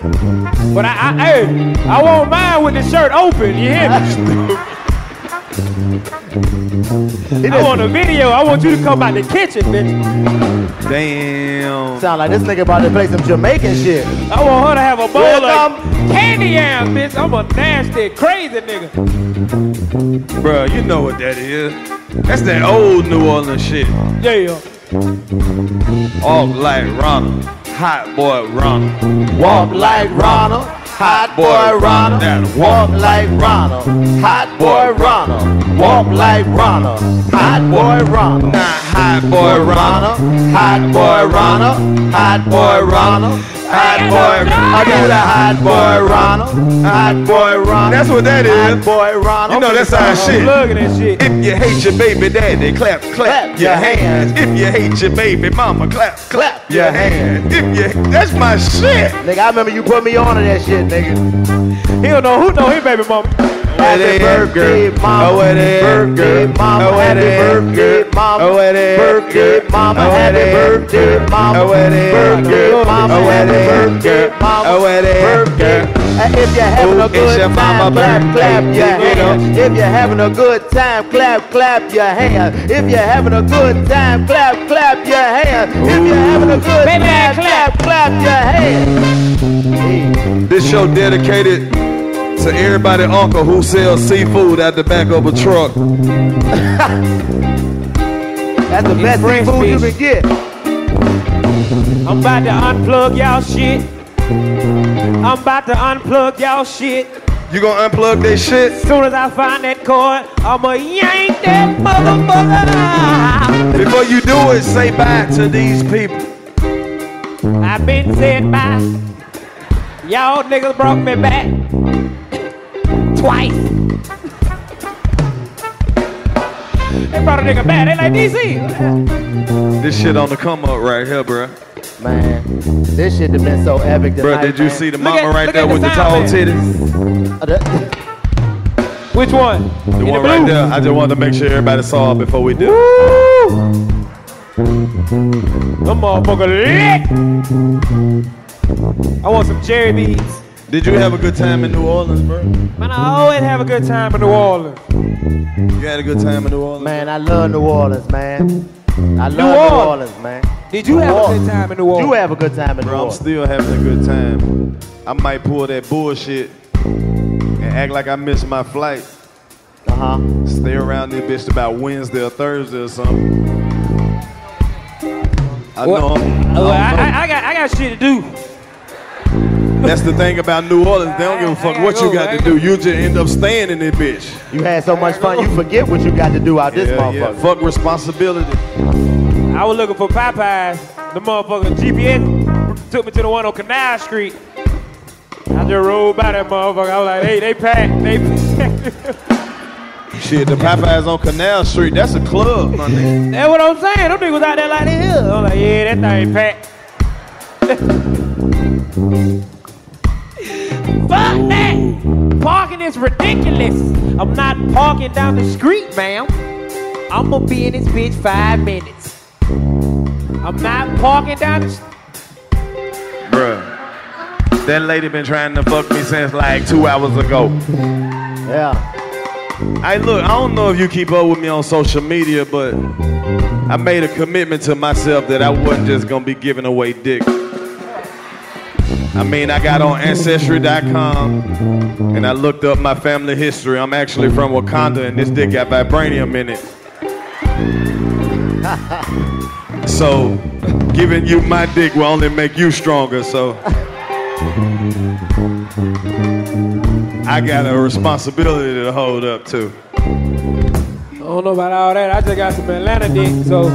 C: But I, I, hey, I want mine with the shirt open. You hear me? I want a video. I want you to come out the kitchen, bitch.
B: Damn.
H: Sound like this nigga about to play some Jamaican shit.
C: I want her to have a bowl
H: Welcome.
C: of candy yams, bitch. I'm a nasty, crazy nigga.
B: Bruh, you know what that is. That's that old New Orleans shit.
C: Yeah.
B: All like Ronald. Hot boy Ronald.
H: Walk like Ronald, hot boy Ronald. Walk like Ronald, hot boy Ronald. Walk like Ronald, hot boy Ronald.
B: Not hot boy Ronald.
H: Hot boy Ronald, hot boy Ronald. Hot boy, I do the hot boy Ronald, hot boy Ronald.
B: That's what that
H: Hot boy Ronald.
B: You know that's our shit.
C: Look at that shit.
B: If you hate your baby daddy, clap, clap,
H: Clap
B: your hands. If you hate your baby mama, clap, clap your
H: your
B: hands. If you, that's my shit.
H: Nigga, I remember you put me on to that shit, nigga.
C: He don't know who know his baby mama.
H: Happy birthday, mama.
B: It is,
H: Birthday, mama.
B: It
H: Happy birthday, mama.
B: It is,
H: Birthday, mama.
B: It
H: Happy birthday, mama.
B: It is,
H: Birthday, mama.
B: It
H: Happy birthday, mama.
B: It is,
H: Birthday. if you're having a good time, clap, clap your
B: you know.
H: hands. If you're having a good time, clap, clap your hands. If you're having a good time, clap, clap your hands. If you're having a good time,
C: clap.
H: clap, clap your hands.
B: This show dedicated to everybody uncle who sells seafood at the back of a truck.
H: That's the best
C: fresh
H: seafood you can get.
C: I'm about to unplug y'all shit. I'm about to unplug y'all shit.
B: You gonna unplug that shit?
C: Soon as I find that cord, I'ma yank that motherfucker. out.
B: Before you do it, say bye to these people.
C: I've been said bye. Y'all niggas brought me back twice. They brought a nigga back. They like DC.
B: This shit on the come up right here, bruh.
H: Man, this shit have been so epic tonight.
B: Bruh, did you
H: man.
B: see the mama
C: at-
B: right there
C: the
B: with the
C: sound
B: tall titties?
H: Uh,
C: Which one?
B: The
C: In
B: one
C: blue?
B: right there. I just wanted to make sure everybody saw it before we do.
C: Them motherfucker lit. I want some cherry beads.
B: Did you have a good time in New Orleans, bro?
C: Man, I always have a good time in New Orleans.
B: You had a good time in New Orleans?
H: Man, I love New Orleans, man. I love New
C: Orleans.
H: Orleans, man.
C: Did you have a good time in New Orleans?
H: You have a good time in New
B: Bro, I'm still having a good time. I might pull that bullshit and act like I missed my flight.
H: Uh huh.
B: Stay around this bitch about Wednesday or Thursday or something. I know. I'm-
C: well,
B: I
C: I,
B: don't.
C: I, I got I got shit to do.
B: That's the thing about New Orleans. They don't give a fuck what you got to do. You just end up staying in this bitch.
H: You had so much fun, you forget what you got to do out this
B: Yeah, yeah.
H: motherfucker.
B: Fuck responsibility.
C: I was looking for Popeyes. The motherfucker GPS took me to the one on Canal Street. I just rolled by that motherfucker. I was like, hey, they packed. They packed.
B: Shit, the Popeyes on Canal Street, that's a club, my nigga.
C: That's what I'm saying. Them niggas out there like they here. I'm like, yeah, that thing packed. Fuck that! Parking is ridiculous. I'm not parking down the street, ma'am. I'm gonna be in this bitch five minutes. I'm not parking down the street.
B: Bruh. That lady been trying to fuck me since like two hours ago.
H: Yeah.
B: Hey, look, I don't know if you keep up with me on social media, but I made a commitment to myself that I wasn't just gonna be giving away dick. I mean, I got on Ancestry.com and I looked up my family history. I'm actually from Wakanda and this dick got vibranium in it. So, giving you my dick will only make you stronger, so. I got a responsibility to hold up to.
C: I don't know about all that. I just got some Atlanta dick, so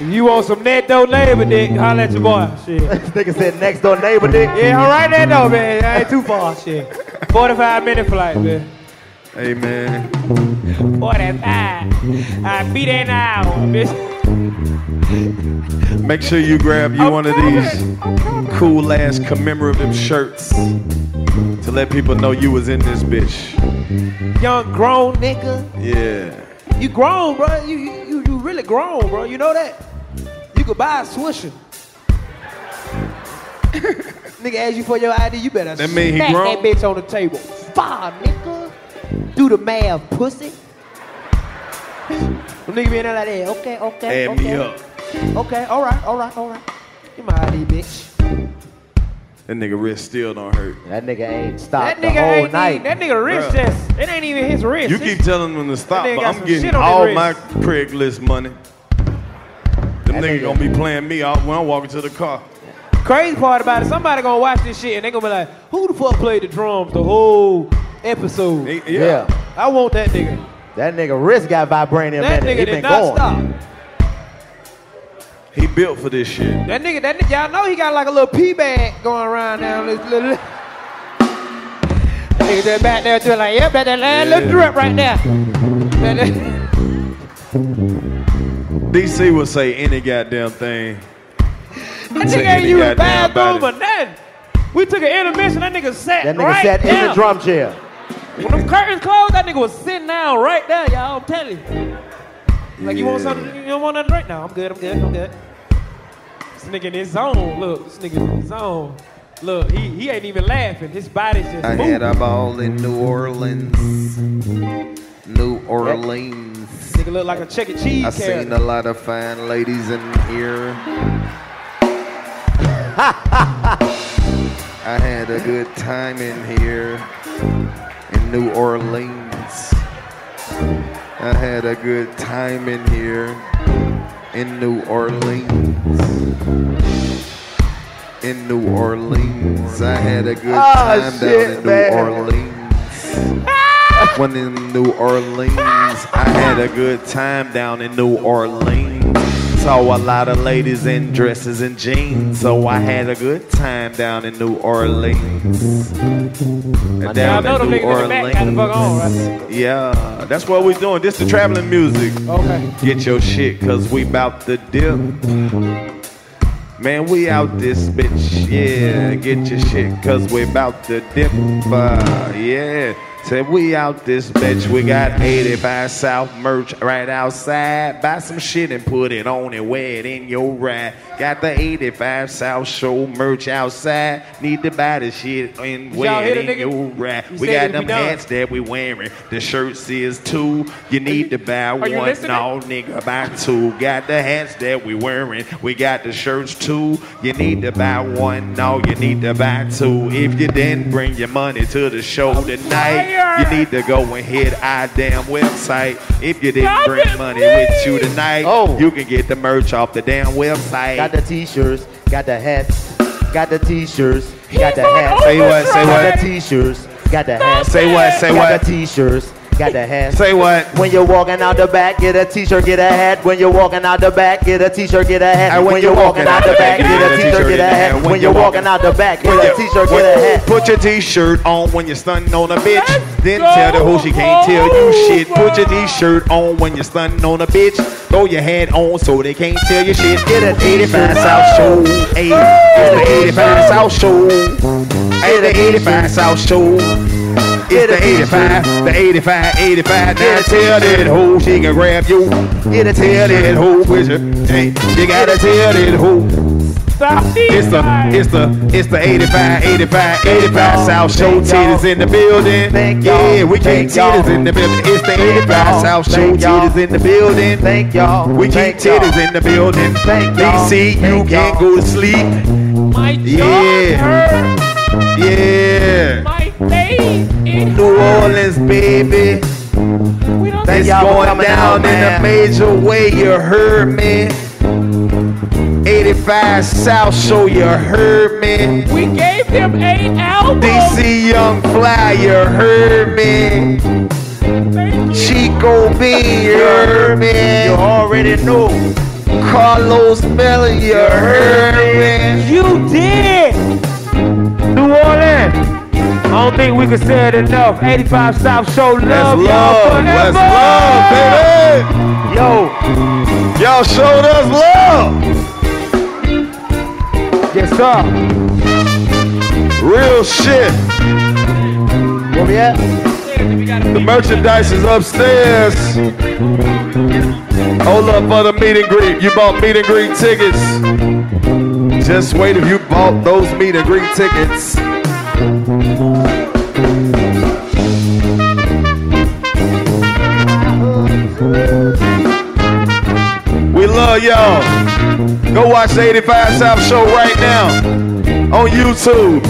C: if you want some next door neighbor dick, holla at your boy. Shit.
H: This nigga said next door neighbor dick.
C: Yeah, I'm right there though, man. I ain't too far. Shit. 45 minute flight, man.
B: Hey, man.
C: 45. I beat an hour, bitch.
B: Make sure you grab you one of these cool ass commemorative shirts to let people know you was in this bitch.
C: Young grown nigga.
B: Yeah.
C: You grown, bro. You, you you really grown, bro. You know that? You could buy a swisher. nigga ask you for your ID, you better
B: That mean he
C: smack
B: grown?
C: that bitch on the table. Fire, nigga. Do the math, pussy. Them nigga be in there like that. Okay, okay,
B: Add
C: okay.
B: me up.
C: Okay, all right, all right, all right. Give my ID, bitch.
B: That nigga wrist still don't hurt.
H: That nigga ain't
C: That
H: stopped the
C: nigga
H: whole
C: ain't
H: night.
C: even, that nigga wrist
B: Bruh.
C: just, it ain't even his wrist.
B: You
C: It's-
B: keep telling them to stop, but I'm getting
C: shit on
B: all
C: his
B: my
C: wrist.
B: Craigslist money. Them niggas gonna be playing me out when I'm walking to the car.
C: Crazy part about it, somebody gonna watch this shit and they gonna be like, who the fuck played the drums the whole episode?
H: Yeah.
C: I want that nigga.
H: That nigga wrist got vibranium
C: That
H: in it.
C: nigga
H: He
C: did
H: been
C: not
H: going.
C: stop.
B: He built for this shit.
C: That nigga, that nigga, y'all know he got like a little pee bag going around now. Little, little, little. Nigga just back there doing like, yep, that, that last little drip right there. That- that-
B: DC would say any goddamn thing.
C: That
B: Say
C: nigga ain't
B: any
C: use bathroom or nothing. We took an intermission, that nigga sat right?
H: That nigga
C: right
H: sat in the drum chair.
C: When them curtains closed, that nigga was sitting down right there, y'all. I'm telling you. Like, you want something? You don't want nothing right now? I'm good, I'm good, I'm good. This nigga in his zone. Look, this nigga in his zone. Look, he, he ain't even laughing. His body's just
O: I
C: moving.
O: had a ball in New Orleans. New Orleans.
C: Nigga look like a Chuck E. Cheese
O: I
C: character.
O: seen a lot of fine ladies in here. I had a good time in here in New Orleans. I had a good time in here in New Orleans. In New Orleans, I had a good
H: Oh,
O: time
H: shit,
O: down in New
H: man.
O: Orleans. When in New Orleans, I had a good time down in New Orleans. Saw a lot of ladies in dresses and jeans, so I had a good time down in New Orleans. Down
C: know
O: in New
C: niggas in back got the fuck on,
O: Orleans.
C: right?
O: Yeah, that's what we're doing. This the traveling music.
C: Okay.
O: Get your shit, cause we bout to dip. Man, we out this bitch. Yeah, get your shit, cause we bout to dip. Uh, yeah.
B: Said we out this bitch. We got 85 South merch right outside. Buy some shit and put it on and wear it in your ride. Got the 85 South show merch outside. Need to buy the shit and wear it in your ride.
P: He
B: We got them hats that we wearing. The shirts is two. You need to buy one. No, nigga, buy two. Got the hats that we wearing. We got the shirts too. You need to buy one. No, you need to buy two. If you didn't bring your money to the show tonight, you need to go and hit our damn website. If you didn't bring money with you tonight, oh. you can get the merch off the damn website.
H: Got the t-shirts, got the hats, got the t-shirts, got the hats.
B: Say what, say what?
H: Got the t-shirts, got the hats.
B: Say what, say what?
H: got the t-shirts, got the hats.
B: Say what?
H: When you're walking out the back, get a t-shirt, get a hat. When you're walking out the back, get a t-shirt, get a hat.
B: And
H: When you're walking out the back, get a t-shirt, get a hat. When you're walking out the back, get a t-shirt, get a hat.
B: Put your t-shirt on when you're stunning on a bitch. Then tell the hoe she can't tell you shit. Put your t-shirt on when you're stunning on a bitch. Throw your hat on so they can't tell you shit. Get an 85 South Show. Hey, get the 85 South Show. Hey, the 85 South Show. It's the 85, the 85, 85. Now tell that hoe she can grab you. Get a tell that hoe with you. Hey, you gotta tell that hoe. It's the, it's the, it's the 85, 85, 85 South Show titties in the building. Yeah, we keep titties in the building. It's the 85 South Show titties in the building.
H: Thank y'all.
B: We keep titties in the building. DC, you can't go to sleep. My Yeah, yeah. New Orleans, baby. It's going down in a major way. You heard me. 85 South Show, you heard me.
P: We gave him eight albums.
B: DC Young Fly, you heard me. Chico B, you heard me. You already know. Karlous Miller, you heard me.
P: You did. New Orleans. I don't think we can say it enough. 85 South Show love,
B: That's
P: y'all
B: love.
P: forever.
B: That's love, baby. Yo, y'all showed us love.
P: Yes, sir.
B: Real shit.
H: Where we at?
B: The merchandise is upstairs. Hold up for the meet and greet. You bought meet and greet tickets. Just wait if you bought those meet and greet tickets. Y'all. Go watch the 85 South Show right now on YouTube.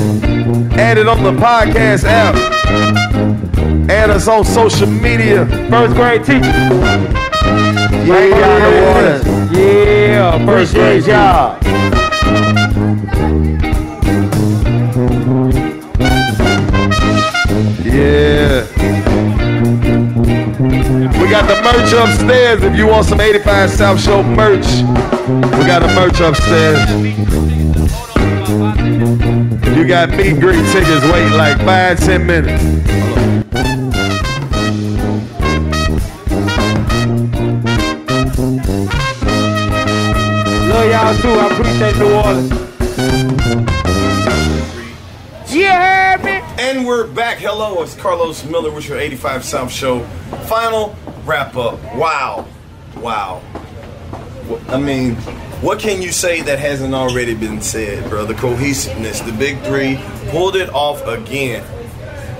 B: Add it on the podcast app. Add us on social media.
P: First grade teacher.
B: Yeah,
P: Yeah, first grade
H: y'all.
B: Yeah. Got the merch upstairs if you want some 85 South Show merch. We got the merch upstairs. If you got meet and greet tickets, wait like five, ten minutes.
P: Love y'all too. I appreciate New Orleans.
Q: You heard me? And we're back. Hello, it's Karlous Miller with your 85 South Show. Final wrap up. Wow. Wow. I mean, what can you say that hasn't already been said, bro? The cohesiveness, the big three pulled it off again.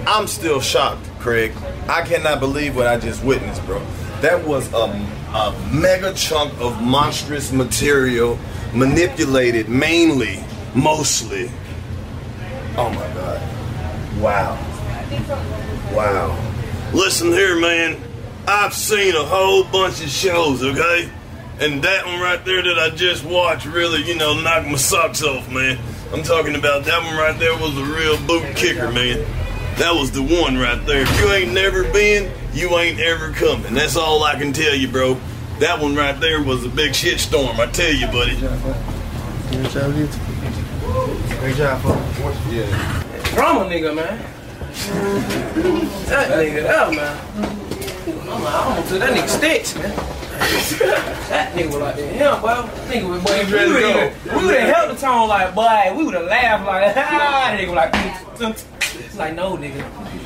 Q: I'm still shocked, Craig. I cannot believe what I just witnessed, bro. That was a, a mega chunk of monstrous material manipulated mainly, mostly. Oh my God. Wow. Wow. Listen here, man. I've seen a whole bunch of shows, okay? And that one right there that I just watched really, you know, knocked my socks off, man. I'm talking about that one right there was a real boot kicker, man. That was the one right there. If you ain't never been, you ain't ever coming. That's all I can tell you, bro. That one right there was a big shit storm, I tell you, buddy.
E: Great job, folks. Yeah.
C: Drama nigga, man. That nigga, that man. I'm like, I almost took that nigga sticks, man. that nigga was like, hell, boy. Nigga was, boy, we
Q: ready to
C: would
Q: go.
C: have we would've held the tone like, boy, we would have laughed like, ah, nigga was like, it's like, no, nigga.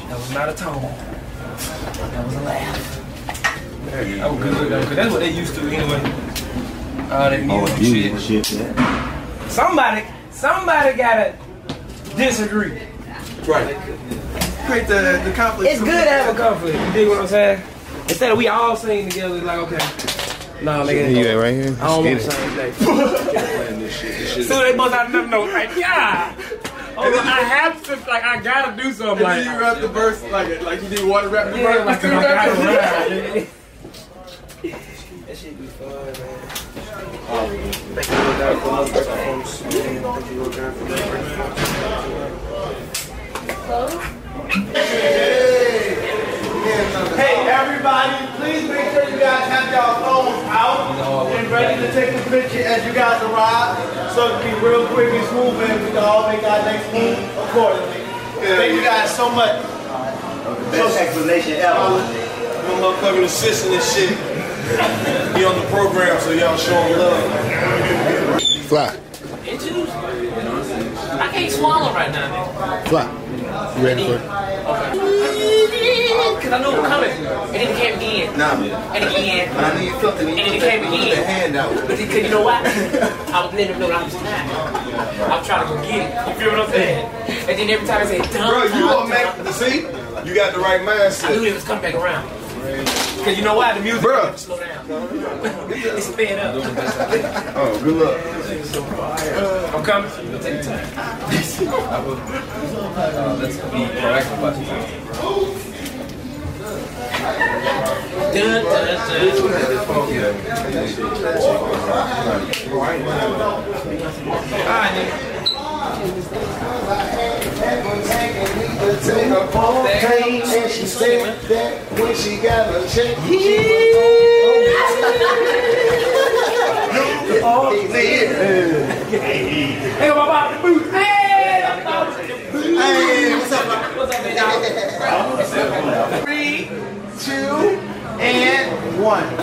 C: That was not a tone. That was a laugh. That was good though, 'cause that's what they used to anyway. All that music shit. Somebody, somebody gotta disagree.
R: Right. Create the, the conflict.
C: It's good to have a conflict. You dig what I'm saying? Instead of we all sing together, it's like okay. Nah, nigga.
E: You at right here?
C: I don't want
E: Get
C: the
E: it.
C: same thing. so they bust out another note like, yeah. Oh, I have to, like, I gotta do something.
R: And
C: Like,
R: then you rap the verse like like you did water rap the
C: Yeah,
R: verse.
C: like,
R: two
C: I gotta
R: rappers.
C: rap, nigga. That shit be fun, man.
G: Oh, hey, everybody, please make sure you guys have your phones out and ready to take a picture as you guys arrive. So it can be real quick and smooth and we can all make our next move accordingly. Thank you guys so much.
R: Best explanation ever. Uh, My motherfucking assistant and shit. He on the program, so y'all show him love.
E: Fly.
D: I can't swallow right now,
E: Fly. You ready for it?
D: Because I know it's coming. And then it came again.
R: Nah, man.
D: And again.
R: But I need something.
D: And then it came
R: Put
D: again.
R: the hand out.
D: But because you know what? I was letting them know that I was tired. I was trying to go get it. You feel what I'm saying? And then every time I said, done,
R: Bro, you
D: done,
R: gonna
D: done,
R: make see? You got the right mindset.
D: I knew it was coming back around. Because you know why? The music
R: Bruh.
D: slow down. it's sped up.
R: Oh, good luck.
D: I'm coming. It'll take time.
S: let's be proactive about it.
D: Dun, dun,
B: And she said that when she got a check,
C: Hey, my about the. Hey,
B: Hey, what's up,
C: What's up, man?
B: Three, two, and one.
G: One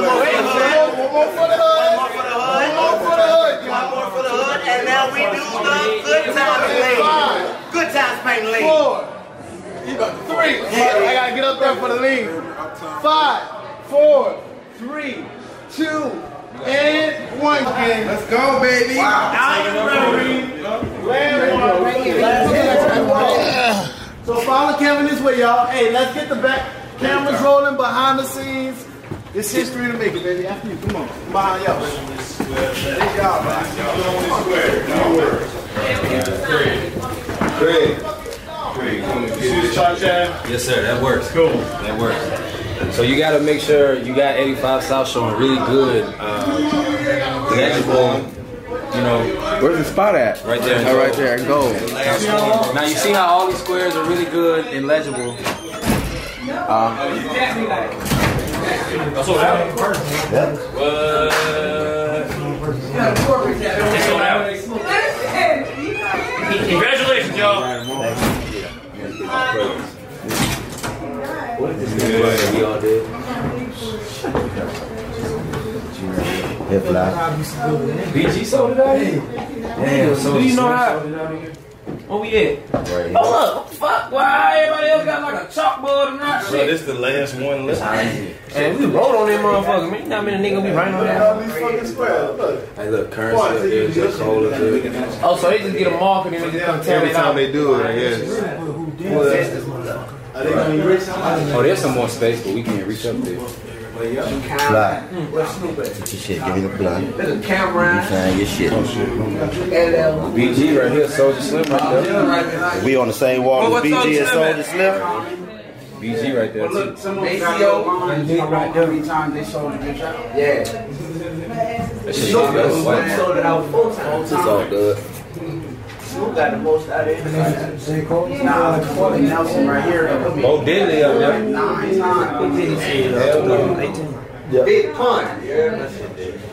G: more for the hood. One more for the hood. One more for the hood. One more for the hood. And now we do the good times lady. Good times painting lady.
B: Four. Three. I gotta get up there for the lead. Five, four, three, two, and one. Game. Let's go, baby. So follow Kevin this way, y'all. Hey, let's get the back cameras rolling behind the scenes. It's history to make it, baby. After you, come on. I'm behind y'all. Thank y'all,
R: Craig.
S: Yes, sir. That works. Cool. That works. So you got to make sure you got 85 South showing really good, uh, legible. You know,
E: Where's the spot at?
S: right there.
E: Oh, right there, in gold.
S: Now you see how all these squares are really good and legible. Uh, sold out. What? What? sold out.
D: Congratulations, y'all.
S: We all did.
E: Hip fly.
S: BG sold it out here.
C: Damn,
S: so
C: do you know how?
S: sold it out here.
C: Where we at?
S: Right here.
C: Hold up, what the fuck? Why everybody else got like a chalkboard and that
R: Bro, this the last one left.
C: And we wrote on that motherfucker, man. You know how many niggas we writing on that?
R: Hey, look, Curren$y up there, J. Cole up there.
C: Oh, so they just get a mark and then they just come tell
R: Every time they do it, yes.
S: Oh, there's some more space, but we can't reach up there.
E: Fly. Get your shit. Give me the blunt.
C: There's a camera.
E: You find your shit.
S: BG right here, Soulja Slim right there.
E: We on the same wall with BG and Soulja Slim.
S: BG right there too.
C: ACO.
G: Every time they sold a good job.
C: Yeah.
S: That shit look good.
G: Sold it out full time.
S: It's all good.
G: Snoop got the most out of it. Nah, like Corey Nelson right here.
S: Bo Diddley up there.
G: Nine times.
S: Hell no.
G: Big pun. Yeah,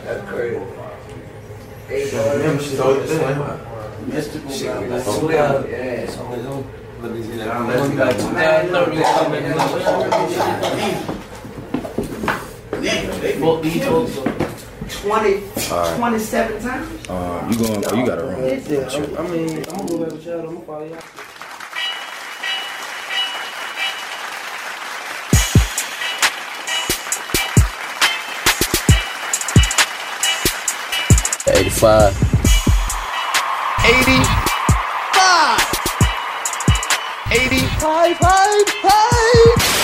G: that's crazy. Mystikal. got- Yeah. 20,
S: All right.
G: 27 times.
S: Um, you going? Oh, you got a room.
G: Yeah, I mean, I'm gonna go back with y'all. I'm gonna follow y'all.
S: Eighty-five.
B: 85. 85, five,